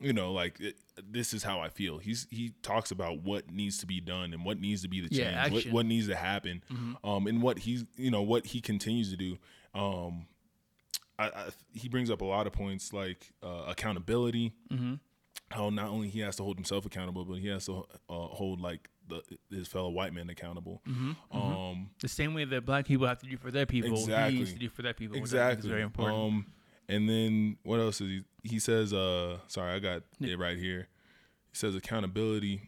you know, like it, this is how I feel. He's he talks about what needs to be done and what needs to be the Yeah, change, what, what needs to happen, um, and what he's you know what he continues to do. Um, I, I, he brings up a lot of points like uh, accountability. How not only he has to hold himself accountable, but he has to uh, hold like the, his fellow white men accountable. Um, The same way that black people have to do for their people, he Exactly. needs to do for their people. exactly. very important. Um, and then what else is he? He says, uh, sorry, I got it right here. He says accountability,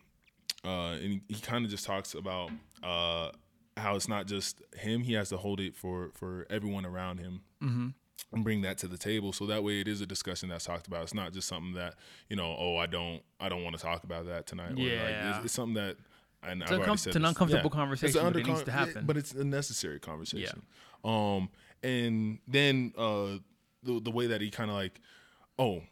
uh, and he, he kind of just talks about uh, how it's not just him; he has to hold it for for everyone around him. Mm-hmm. And bring that to the table, so that way it is a discussion that's talked about. It's not just something that you know. Oh, I don't, I don't want to talk about that tonight. Or like, Yeah. it's, it's something that. And It's I've said it's an uncomfortable Yeah. conversation, It's an but it needs to happen. but it's a necessary conversation. yeah. Um, and then uh, the the way that he kind of like, oh,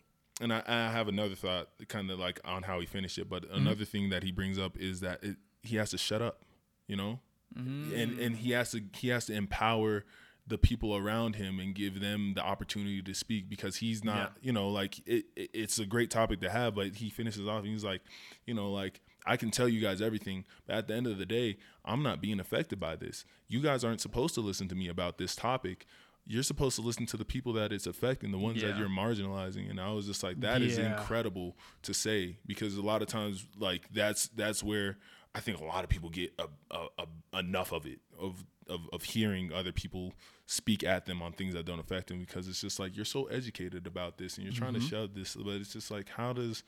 and I, I have another thought, kind of like on how he finished it. But Mm-hmm. another thing that he brings up is that it, he has to shut up, you know, Mm-hmm. and and he has to he has to empower the people around him and give them the opportunity to speak because he's not you know like it, it- it's a great topic to have but he finishes off and he's like you know like I can tell you guys everything but at the end of the day I'm not being affected by this you guys aren't supposed to listen to me about this topic you're supposed to listen to the people that it's affecting the ones that you're marginalizing and I was just like that is Yeah. incredible to say because a lot of times like that's that's where I think a lot of people get a, a, a, enough of it of, of of hearing other people speak at them on things that don't affect them because it's just like you're so educated about this and you're trying Mm-hmm. to shove this but it's just like how does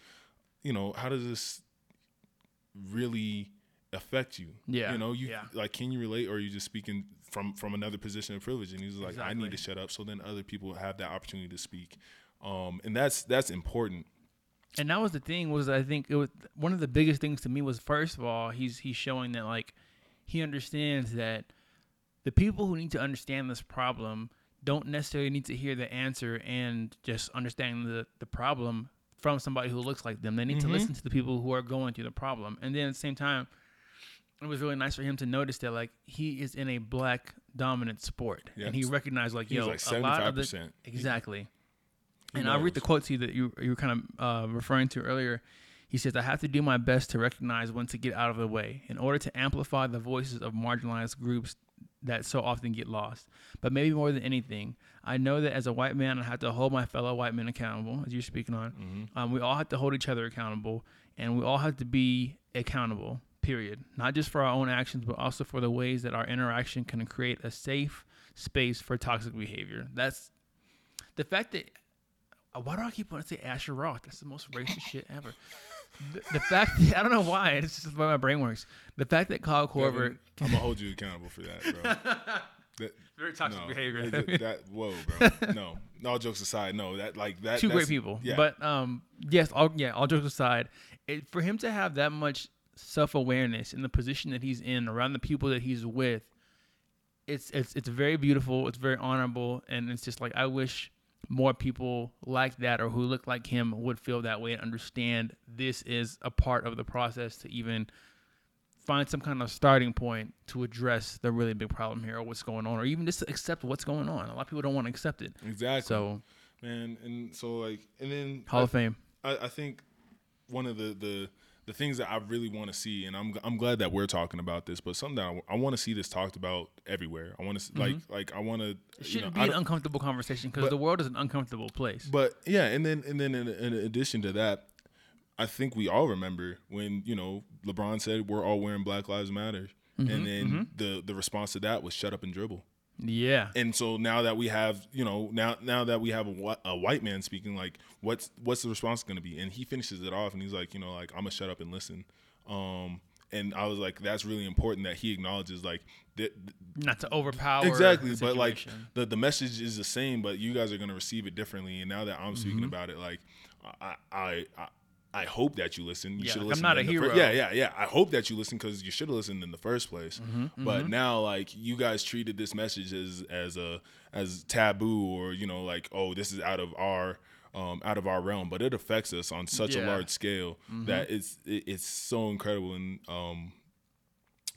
you know how does this really affect you Yeah, you know you yeah. like can you relate or are you just speaking from from another position of privilege and he's like I need to shut up so then other people have that opportunity to speak um and that's that's important and that was the thing was I think it was one of the biggest things to me was first of all he's he's showing that like he understands that the people who need to understand this problem don't necessarily need to hear the answer and just understand the the problem from somebody who looks like them. They need Mm-hmm. to listen to the people who are going through the problem. And then at the same time, it was really nice for him to notice that like he is in a black dominant sport, Yeah. and he recognized like yo like a lot of the 75%. exactly. He and I'll read the quote to you that you you were kind of uh, referring to earlier. He says, I have to do my best to recognize when to get out of the way in order to amplify the voices of marginalized groups that so often get lost. But maybe more than anything, I know that as a white man, I have to hold my fellow white men accountable, as you're speaking on. Um, we all have to hold each other accountable, and we all have to be accountable, period. Not just for our own actions, but also for the ways that our interaction can create a safe space for toxic behavior. That's the fact that. uh, Why do I keep wanting to say Asher Roth? That's the most racist shit ever. The, the fact that, I don't know why it's just the way my brain works. The fact that Kyle Korver I'm gonna hold you accountable for that, bro. That, very toxic no, behavior. that, that- whoa, bro. No, all jokes aside, no, that like that. two great people. Yeah, But um, yes, all yeah, all jokes aside, it, for him to have that much self awareness in the position that he's in, around the people that he's with, it's it's it's very beautiful. It's very honorable, and it's just like I wish more people like that or who look like him would feel that way and understand this is a part of the process to even find some kind of starting point to address the really big problem here or what's going on or even just accept what's going on. A lot of people don't want to accept it. exactly. So man, and so like, and then Hall I, of Fame. I, I think one of the the the things that I really want to see, and I'm I'm glad that we're talking about this, but something that I, want to see this talked about everywhere. I want to like like I want to It you know, shouldn't I be an uncomfortable conversation because the world is an uncomfortable place. But yeah, and then and then in, in addition to that, I think we all remember when you know LeBron said we're all wearing Black Lives Matter, Mm-hmm, and then the the response to that was shut up and dribble. Yeah, And so now that we have you know now now that we have a, a white man speaking, like what's what's the response going to be? And he finishes it off, and he's like, you know, like I'm gonna shut up and listen. Um, and I was like, that's really important that he acknowledges like that not to overpower exactly but like the, the message is the same but you guys are going to receive it differently and now that i'm Mm-hmm. speaking about it like i i i, I hope that you listen. You Yeah, should like, I'm not a the fir- hero. yeah yeah yeah. I hope that you listen because you should have listened in the first place. Mm-hmm, but now like you guys treated this message as as a as taboo or you know like oh this is out of our um, out of our realm, but it affects us on such a large scale that it's it, it's so incredible and um,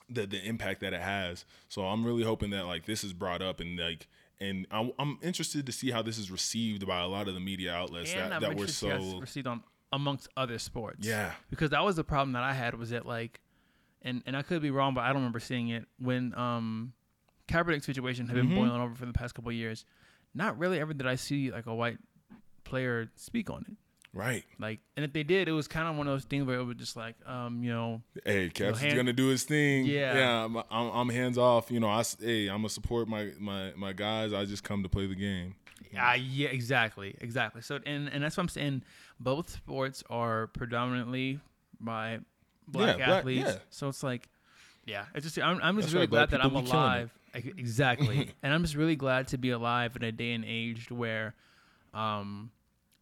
the the impact that it has. So I'm really hoping that like this is brought up and like and I'm, I'm interested to see how this is received by a lot of the media outlets and that, I'm that were interested to see how so received on amongst other sports. Yeah. because that was the problem that I had was that like, and and I could be wrong, but I don't remember seeing it when um, Kaepernick situation had been Mm-hmm. boiling over for the past couple of years. Not really ever did I see like a white player speak on it. right. Like, and if they did, it was kind of one of those things where it was just like, um, you know, Hey, Caps hand- is gonna do his thing. Yeah. yeah. I'm, I'm, I'm hands off. You know, I hey, I'm gonna support my my my guys. I just come to play the game. Ah, yeah, exactly, exactly. So, and and that's what I'm saying. Both sports are predominantly by black black- athletes. yeah. So it's like, yeah, it's just I'm, I'm just That's really right, glad that I'm people be killing it. alive. Exactly, and I'm just really glad to be alive in a day and age where, um,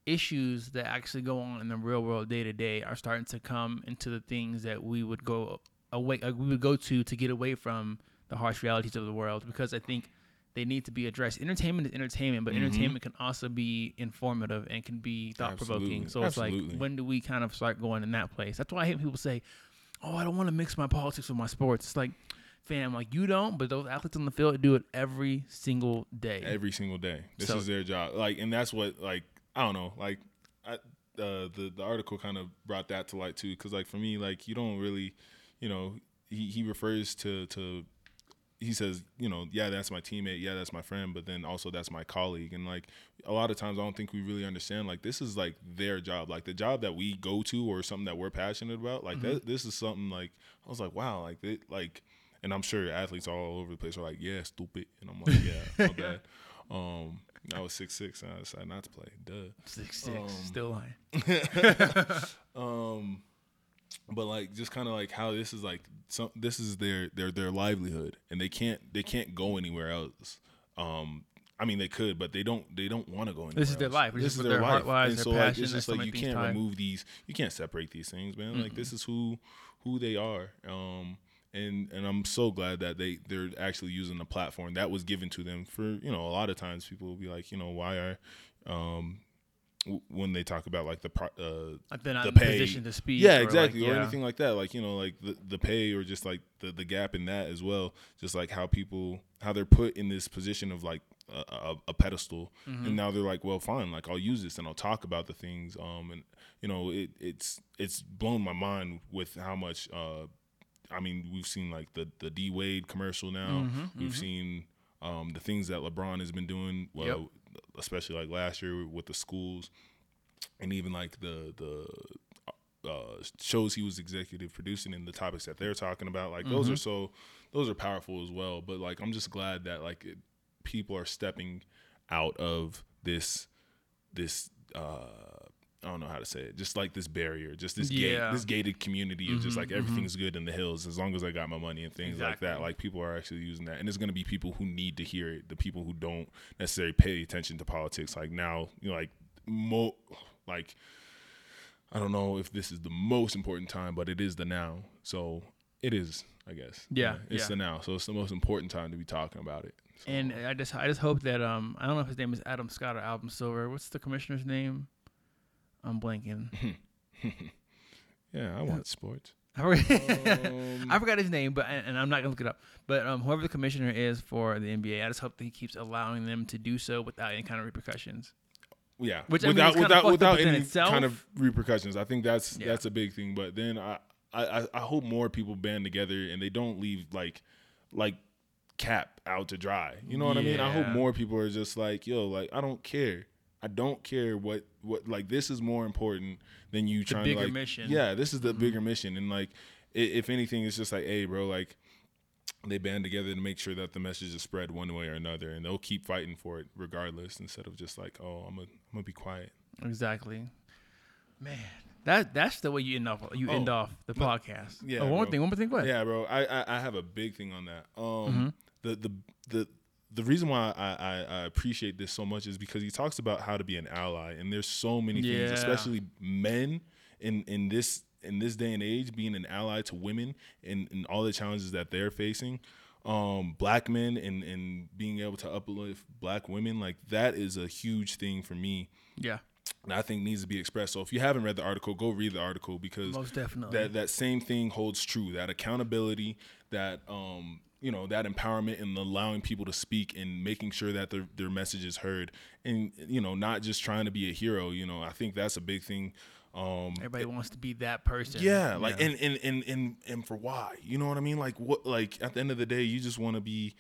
issues that actually go on in the real world day to day are starting to come into the things that we would go away, uh, we would go to to get away from the harsh realities of the world because I think they need to be addressed. Entertainment is entertainment, but entertainment can also be informative and can be thought provoking. So it's like, when do we kind of start going in that place? That's why I hate people say, "Oh, I don't want to mix my politics with my sports." It's like, fam, like you don't, but those athletes on the field do it every single day. every single day. This So- is their job. Like, and that's what like I don't know. Like, I, uh, the the article kind of brought that to light too. Because like for me, like you don't really, you know, he he refers to to. He says, you know, yeah, that's my teammate, yeah, that's my friend, but then also that's my colleague. And like a lot of times, I don't think we really understand. Like this is like their job, like the job that we go to or something that we're passionate about. Like that, this is something like I was like, wow, like it, like and I'm sure athletes all over the place are like, yeah, stupid. And I'm like, yeah, my bad. Um, I was six six, and I decided not to play. Duh. Six six, Um, still lying. Um, but like just kind of like how this is like some this is their their their livelihood, and they can't they can't go anywhere else. Um, I mean they could, but they don't they don't want to go anywhere. This is their else. life. This This is is their their life. lies, And their so like it's just like you can't tied. remove these. You can't separate these things, man. Like this is who who they are. Um, and and I'm so glad that they they're actually using the platform that was given to them. For you know, a lot of times people will be like, you know, why are um when they talk about like the pro- uh Like they're not the pay. position to speak. yeah or, exactly like, or anything like that like you know like the, the pay or just like the, the gap in that as well just like how people how they're put in this position of like a, a, a pedestal, and now they're like, well, fine, like I'll use this and I'll talk about the things. Um, and you know, it, it's it's blown my mind with how much. Uh, I mean, we've seen like the the D Wade commercial now. we've seen um, the things that LeBron has been doing. Well, Yep. Especially like last year with the schools, and even like the the uh, shows he was executive producing and the topics that they're talking about. Like those are so those are powerful as well. But like I'm just glad that like it, people are stepping out of this this uh I don't know how to say it. Just like this barrier, just this gate, this gated community of just like everything's good in the hills as long as I got my money and things like that. Like people are actually using that, and there's gonna be people who need to hear it. The people who don't necessarily pay attention to politics, like now, you know, like mo, like I don't know if this is the most important time, but it is the now. So it is, I guess. Yeah, it's yeah. the now. So it's the most important time to be talking about it. So, And I just I just hope that um I don't know if his name is Adam Scott or Adam Silver. What's the commissioner's name? I'm blanking. yeah, I want sports. I forgot, I forgot his name, but and I'm not gonna look it up. But um, whoever the commissioner is for the NBA, I just hope that he keeps allowing them to do so without any kind of repercussions. Yeah, Which, I mean, without without without any itself. kind of repercussions. I think that's Yeah. that's a big thing. But then I, I I- I hope more people band together and they don't leave like like Cap out to dry. You know what I mean? I hope more people are just like, yo, like I don't care. I don't care what what like this is more important than you trying bigger to like mission. Yeah, this is the bigger mission and like i- if anything it's just like, hey, bro, like they band together to make sure that the message is spread one way or another and they'll keep fighting for it regardless instead of just like, oh, I'm gonna I'm gonna be quiet. Exactly. Man, that that's the way you end off you end Oh, off the podcast. yeah, Oh, one more bro. thing. One more thing. Go ahead. Yeah, bro. I, I I have a big thing on that. Um, Mm-hmm. the the the the reason why I, I, I appreciate this so much is because he talks about how to be an ally, and there's so many things, especially men in in this in this day and age, being an ally to women and, and all the challenges that they're facing. Um, black men and and being able to uplift black women, like that is a huge thing for me Yeah. and I think needs to be expressed. So if you haven't read the article, go read the article because Most definitely. that that same thing holds true. That accountability, that um, you know, that empowerment and allowing people to speak and making sure that their their message is heard, and you know, not just trying to be a hero. You know, I think that's a big thing. Um, Everybody wants to be that person. yeah, like and, and and and and for why? You know what I mean? Like what? Like at the end of the day, you just want to be.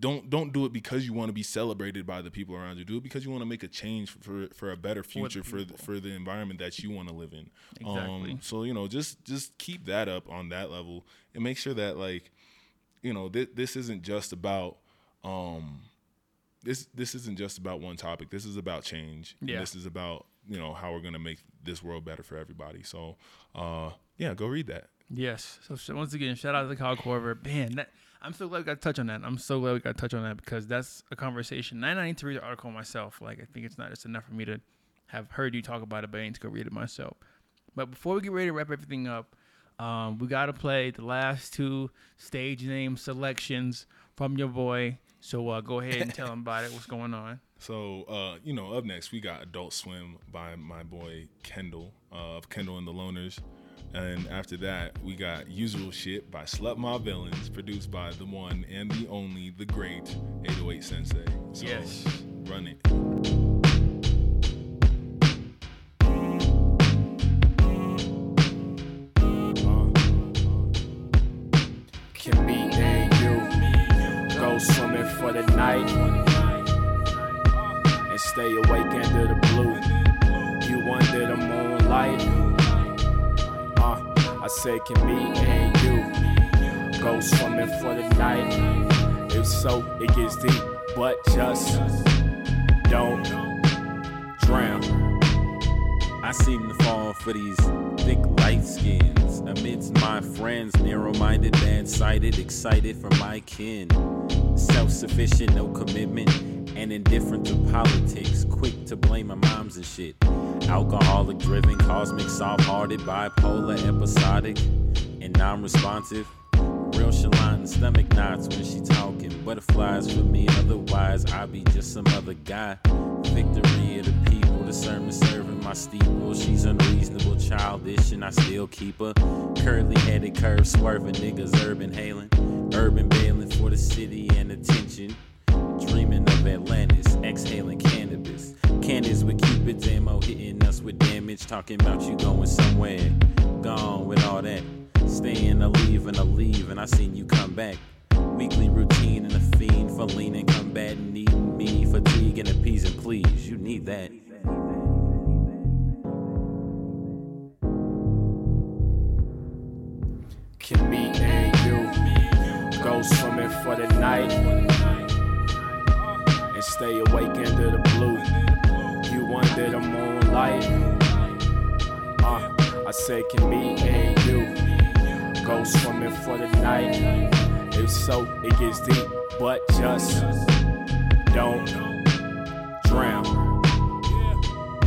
Don't don't do it because you want to be celebrated by the people around you. Do it because you want to make a change for for a better future for the, for the environment that you want to live in. Exactly. Um, so you know, just just keep that up on that level and make sure that like, you know, th- this isn't just about um, this this isn't just about one topic. This is about change. Yeah. This is about you know how we're gonna make this world better for everybody. So, uh, yeah, go read that. Yes. So, so once again, shout out to the Kyle Korver. Man, that, I'm so glad we got to touch on that. I'm so glad we got to touch on that because that's a conversation. And I need to read the article myself. Like, I think it's not just enough for me to have heard you talk about it, but I need to go read it myself. But before we get ready to wrap everything up, um, we got to play the last two Stagename selections from your boy. So uh, go ahead and tell him about it. What's going on? So, uh, you know, up next we got Adult Swim by my boy Kendall uh, of Kendall and the Loners. And after that, we got Usual Shit by Slut Mob Villains, produced by the one and the only, the great 808 Sensei. So, Yes. Run it. Can me and you go swimming for the night? If so, it gets deep, but just don't drown. I seem to fall for these thick light skins. Amidst my friends, narrow minded, bad sighted, excited for my kin. Self sufficient, no commitment, and indifferent to politics. Quick to blame my moms and shit. Alcoholic driven, cosmic, soft hearted, bipolar, episodic, and non responsive. Real Shalon stomach knots when she talking. Butterflies for me, otherwise I be just some other guy. Victory of the people, the sermon serving my steeple. She's unreasonable, childish, and I still keep her. Curly headed, curve swerving, niggas urban hailing. Urban bailing for the city and attention. Dreaming of Atlantis, exhaling. Cannons with Cupid's ammo hitting us with damage. Talking about you going somewhere. Gone with all that. Staying a leave and a leave, and I seen you come back. Weekly routine and a fiend for leaning, combating, needing me, fatigue and appeasing, please. You need that. Can me and you go swimming for the night and stay awake under the under the moonlight. Uh, I said, can me and you go swimming for the night? If so, it gets deep, but just don't drown.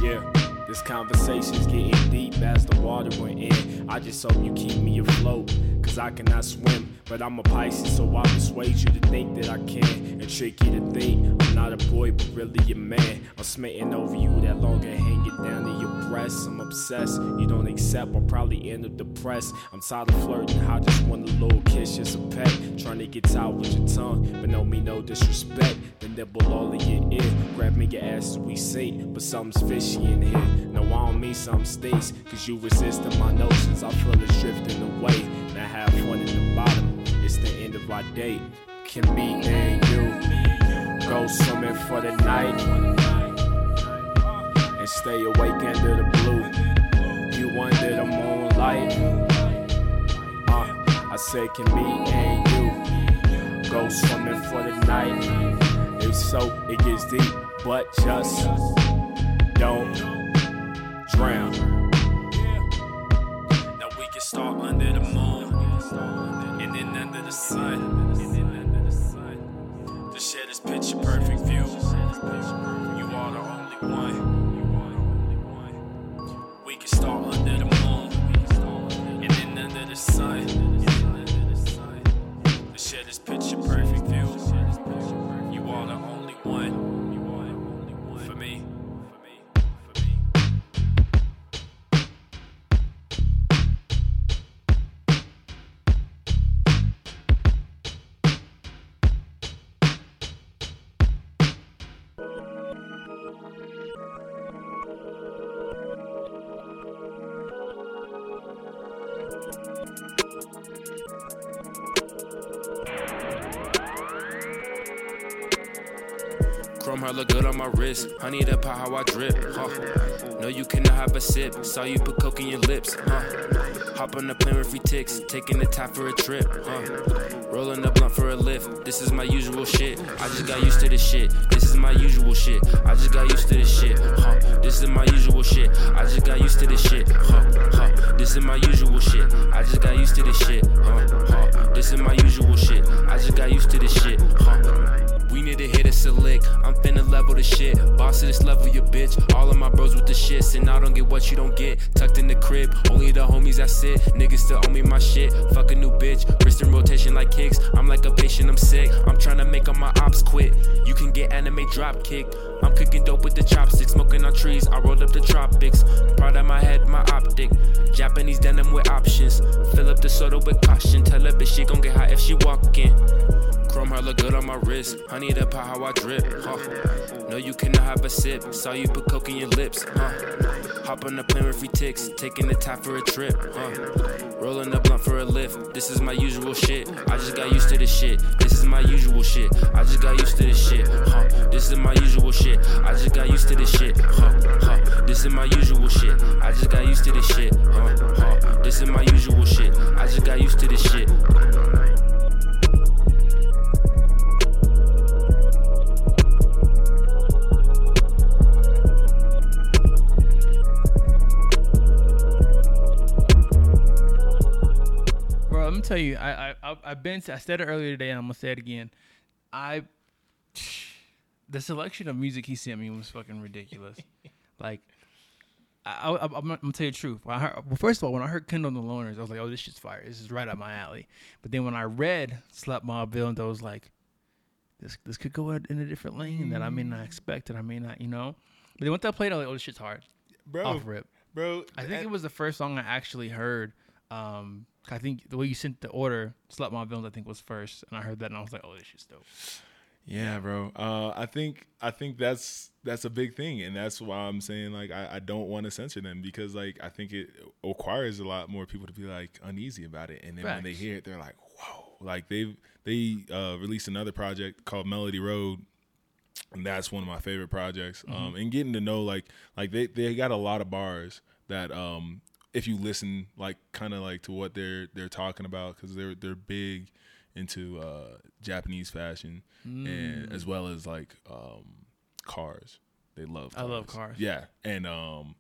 Yeah, this conversation's getting deep as the water went in. I just hope you keep me afloat, cause I cannot swim. But I'm a Pisces, so I persuade you to think that I can. And trick you to think I'm not a boy, but really a man. I'm smitten over you that longer hanging down to your breasts. I'm obsessed, you don't accept, I'll probably end up depressed. I'm tired of flirting, I just want a little kiss, just a pet. Trying to get tired with your tongue, but no me no disrespect. Then nibble all of your ear, grab me your ass as we sing. But something's fishy in here. No, I don't mean something stinks, cause you resisting my notions. I feel it's drifting away. Now have fun in the bottom, it's the end of our date. Can me and you go swimming for the night and stay awake under the blue. You under the moonlight. Uh, I said, can me and you go swimming for the night? If so, it gets deep, but just don't drown. Now we can start under the moon and the sun. To share this picture perfect view. My wrist. Honey, that pot how I drip. Huh. No, you cannot have a sip. Saw you put coke in your lips. Huh. Hop on the plane with free ticks. Taking the top for a trip. Huh. Rolling the blunt for a lift. This is my usual shit. I just got used to this shit. This is my usual shit. I just got used to this shit. Huh. This is my usual shit. I just got used to this shit. Huh. Huh. This is my usual shit. I just got used to this shit. Huh. Huh. This is my usual shit. I just got used to this shit. Huh. Need to hit us a lick. I'm finna level the shit. Boss of this level, your bitch. All of my bros with the shits, and I don't get what you don't get. Tucked in the crib, only the homies I sit. Niggas still owe me my shit. Fuck a new bitch. Wrist in rotation like kicks. I'm like a patient, I'm sick. I'm trying to make all my ops quit. You can get anime drop kick. I'm cooking dope with the chopsticks, smoking on trees. I rolled up the tropics. Proud of my head, my optic. Japanese denim with options. Fill up the soda with caution. Tell her bitch she gon' get hot if she walkin'. Chrome her look good on my wrist. Honey, that pot how I drip. Huh. No, you cannot have a sip. Saw you put coke in your lips. Huh. Hop on the plane with free ticks. Taking the top for a trip. Huh. Rolling the blunt for a lift. This is my usual shit. I just got used to this shit. This is my usual shit. I just got used to this shit. Huh. This is my usual shit. I just got used to this shit. Huh. Huh. This is my usual shit. I just got used to this shit. Huh. Huh. This is my usual shit. I just got used to this shit. Bro, let me tell you, I I I- I've been. I said it earlier today, and I'm gonna say it again. I the selection of music he sent me was fucking ridiculous. like, I, I, I'm, I'm gonna tell you the truth. Heard, well, first of all, when I heard Kendall and the Loners, I was like, oh, this shit's fire. This is right up my alley. But then when I read Slap Mob Bill, I was like, this this could go in a different lane that I may not expect, and I may not, you know. But then once I played, I was like, oh, this shit's hard. bro, Off rip. bro. I think it was the first song I actually heard. Um, I think the way you sent the order, "Slut Mob Villains," I think was first, and I heard that and I was like, "Oh, this shit's dope." Yeah, bro. Uh, I think I think that's that's a big thing, and that's why I'm saying like I, I don't want to censor them because like I think it requires a lot more people to be like uneasy about it, and then when they hear it, they're like, whoa! Like they they uh, released another project called Melody Road, and that's one of my favorite projects. Um, and getting to know like like they they got a lot of bars that um if you listen like kind of like to what they're they're talking about because they're they're big into uh Japanese fashion and as well as like um cars. They love I love cars. Yeah, and um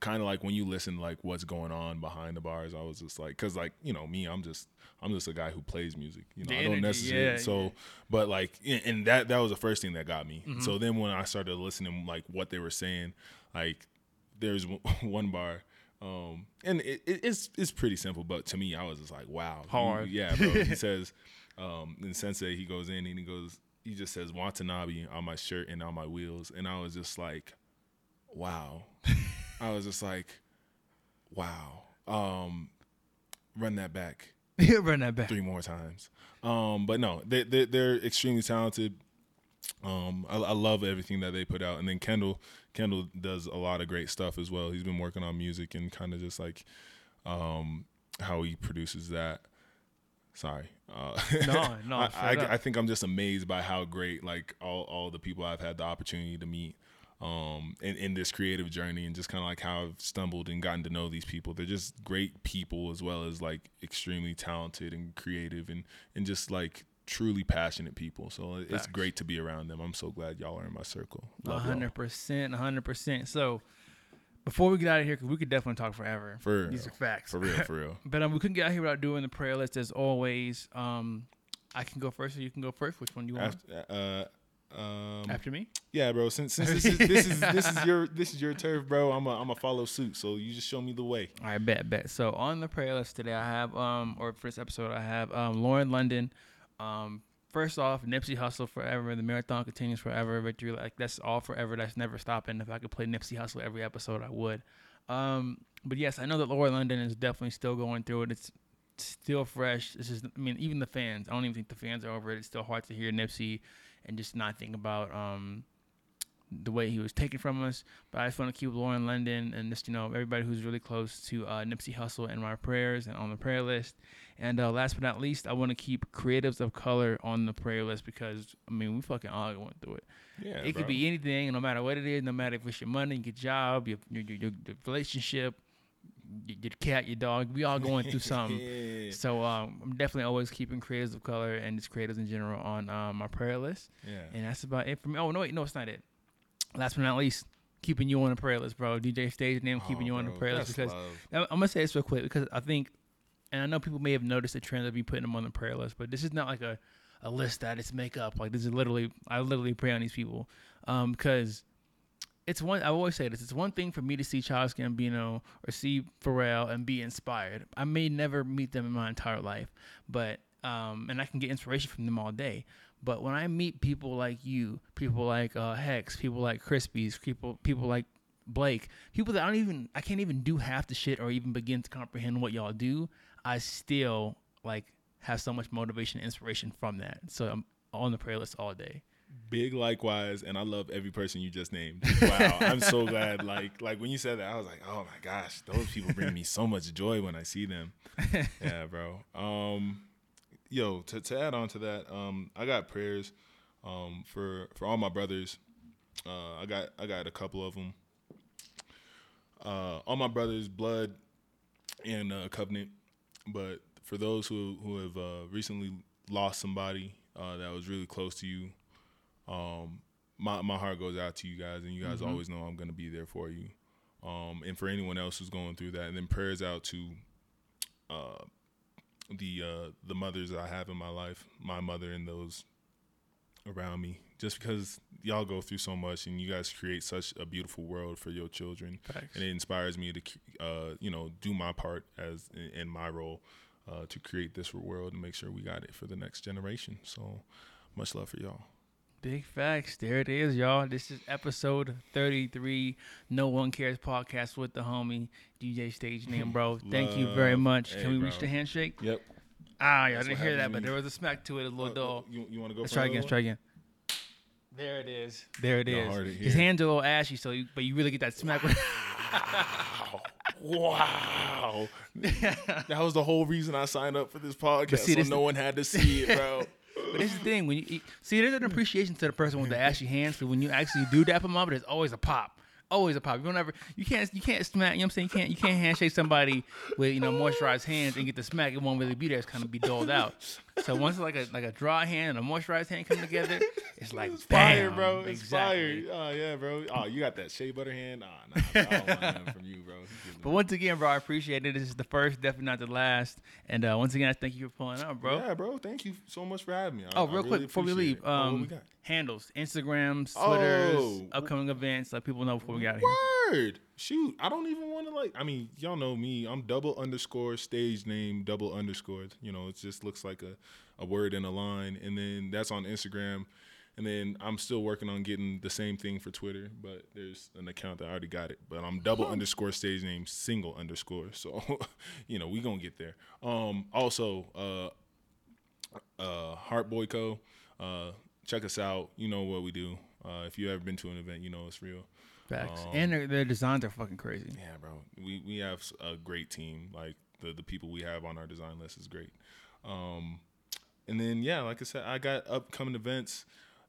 kind of like when you listen like what's going on behind the bars, I was just like cuz like, you know, me, I'm just I'm just a guy who plays music. You know, The I don't energy, necessarily yeah, so yeah. but like and- that that was the first thing that got me. Mm-hmm. So then when I started listening like what they were saying, like there's one- bar um and it, it- it's it's pretty simple but to me I was just like wow you- Hard. yeah bro he says um in sensei he goes in and he goes he just says Watanabe on my shirt and on my wheels and I was just like wow I was just like wow um run that back Run that back. three more times. Um, but no, they, they they're extremely talented. Um, I, I love everything that they put out, and then Kendall Kendall does a lot of great stuff as well. He's been working on music and kind of just like um, how he produces that. Sorry. Uh, No, no, I. I, I think I'm just amazed by how great like all, all the people I've had the opportunity to meet um, in, in this creative journey and just kind of like how I've stumbled and gotten to know these people. They're just great people as well as like extremely talented and creative and, and just like truly passionate people. So it's Facts. great to be around them. I'm so glad y'all are in my circle. Love hundred percent, a hundred percent. So before we get out of here, because we could definitely talk forever. For These real. are facts. For real, for real. But um, we couldn't get out here without doing the prayer list as always. Um, I can go first, or you can go first. Which one do you want? After, uh, um, After me? yeah, bro. Since, since this is this is this is your this is your turf, bro. I'm a I'm a follow suit. So you just show me the way. All right, bet, bet. So on the prayer list today, I have um, or for this episode, I have um, Lauren London. Um, first off, Nipsey Hussle forever. The marathon continues forever. Victory, like that's all forever. That's never stopping. If I could play Nipsey Hussle every episode, I would. Um, but yes, I know that Lauren London is definitely still going through it. It's still fresh. This is, I mean, even the fans. I don't even think the fans are over it. It's still hard to hear Nipsey and just not think about um the way he was taken from us. But I just want to keep Lauren London and just you know everybody who's really close to uh, Nipsey Hussle in my prayers and on the prayer list. And uh, last but not least, I want to keep creatives of color on the prayer list because I mean we fucking all going through it. Yeah, it could be anything, no matter what it is, no matter if it's your money, your job, your your, your, your relationship, your, your cat, your dog. We all going through something. Yeah. So um, I'm definitely always keeping creatives of color and just creatives in general on um, my prayer list. Yeah. And that's about it for me. Oh no, wait, no, it's not it. Last but not least, keeping you on the prayer list, bro. DJ Stagename, keeping Oh, you on the bro, prayer list because. I'm gonna say this real quick because I think, and I know people may have noticed the trend of me putting them on the prayer list, but this is not like a, a list that it's make up. Like this is literally, I literally pray on these people, um, because it's one. I always say this. It's one thing for me to see Charles Gambino or see Pharrell and be inspired. I may never meet them in my entire life, but um, and I can get inspiration from them all day. But when I meet people like you, people like uh, Hex, people like Crispies, people people like Blake, people that I don't even I can't even do half the shit or even begin to comprehend what y'all do, I still like have so much motivation and inspiration from that. So I'm on the prayer list all day. Big likewise, and I love every person you just named. Wow, I'm so glad. Like like when you said that, I was like, oh my gosh, those people bring me so much joy when I see them. yeah, bro. Um, yo, to, to add on to that, um, I got prayers, um, for for all my brothers. Uh, I got I got a couple of them. Uh, all my brothers, blood and uh, covenant. But for those who who have uh, recently lost somebody uh, that was really close to you, um, my my heart goes out to you guys, and you guys always know I'm gonna be there for you. Um, and for anyone else who's going through that, and then prayers out to uh, the uh, the mothers I have in my life, my mother and those around me. Just because y'all go through so much, and you guys create such a beautiful world for your children, Facts. and it inspires me to, uh, you know, do my part as in, in my role uh, to create this world and make sure we got it for the next generation. So much love for y'all. Big facts. There it is, y'all. This is episode 33, No One Cares podcast with the homie DJ Stagename, bro. Thank you very much. Hey, Can we reach the handshake? Yep. Ah, y'all That's didn't hear that, but there was a smack to it, a little dull. You, you want to go? Let's try again. another Let's try again. There it is. There it is. Y'all is. heard it His hands are a little ashy, so you, but you really get that smack. with- Wow. that was the whole reason I signed up for this podcast. see, so this- no one had to see it, bro. But this is the thing when you eat, see, there's an appreciation to the person with the ashy hands. Because when you actually do dap them up, there's always a pop. Always a pop. You don't ever. You can't. You can't smack. You know what I'm saying? You can't. You can't handshake somebody with you know moisturized hands and get the smack. It won't really be there. It's kind of be doled out. So once like a like a dry hand and a moisturized hand come together, it's like It's fire, bro. It's exactly. fire. Oh yeah, bro. Oh, you got that shea butter hand? Ah, nah, bro. I don't want nothing from you, bro. But once again, bro, I appreciate it. This is the first, definitely not the last. And uh, once again, I thank you for pulling up, bro. Yeah, bro. Thank you so much for having me. I- Oh, real really quick before we leave. Oh, what we got? handles, Instagrams, Twitters, Oh. upcoming events. Let people know before we got here. Word. Shoot, I don't even want to like. I mean, y'all know me. I'm double underscore stagename double underscore. You know, it just looks like a, a word in a line, and then that's on Instagram. And then I'm still working on getting the same thing for Twitter, but there's an account that I already got it. But I'm double underscore stagename single underscore. So, you know, we gonna get there. Um, also, uh, uh, Heart Boy Co. Uh, check us out. You know what we do. Uh, if you ever been to an event, you know it's real. Facts. Um, and their, their designs are fucking crazy. Yeah, bro. We we have a great team. Like the the people we have on our design list is great. Um, and then yeah, like I said, I got upcoming events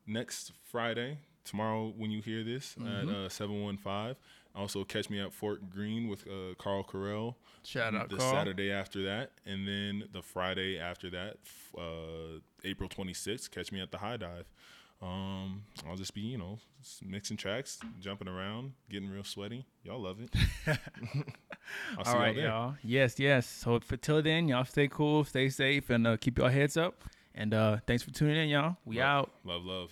next Friday. Tomorrow, when you hear this at uh, seven one five. Also, catch me at Fort Greene with uh, Carl Carell. Shout out, the Carl. Saturday after that, and then the Friday after that, uh, April twenty sixth. Catch me at the High Dive. Um, I'll just be, you know, mixing tracks, jumping around, getting real sweaty. Y'all love it. I'll see All right, y'all y'all. Yes, yes. So for till then, y'all stay cool, stay safe, and uh, keep your heads up. And uh, thanks for tuning in, y'all. We out. Love, love.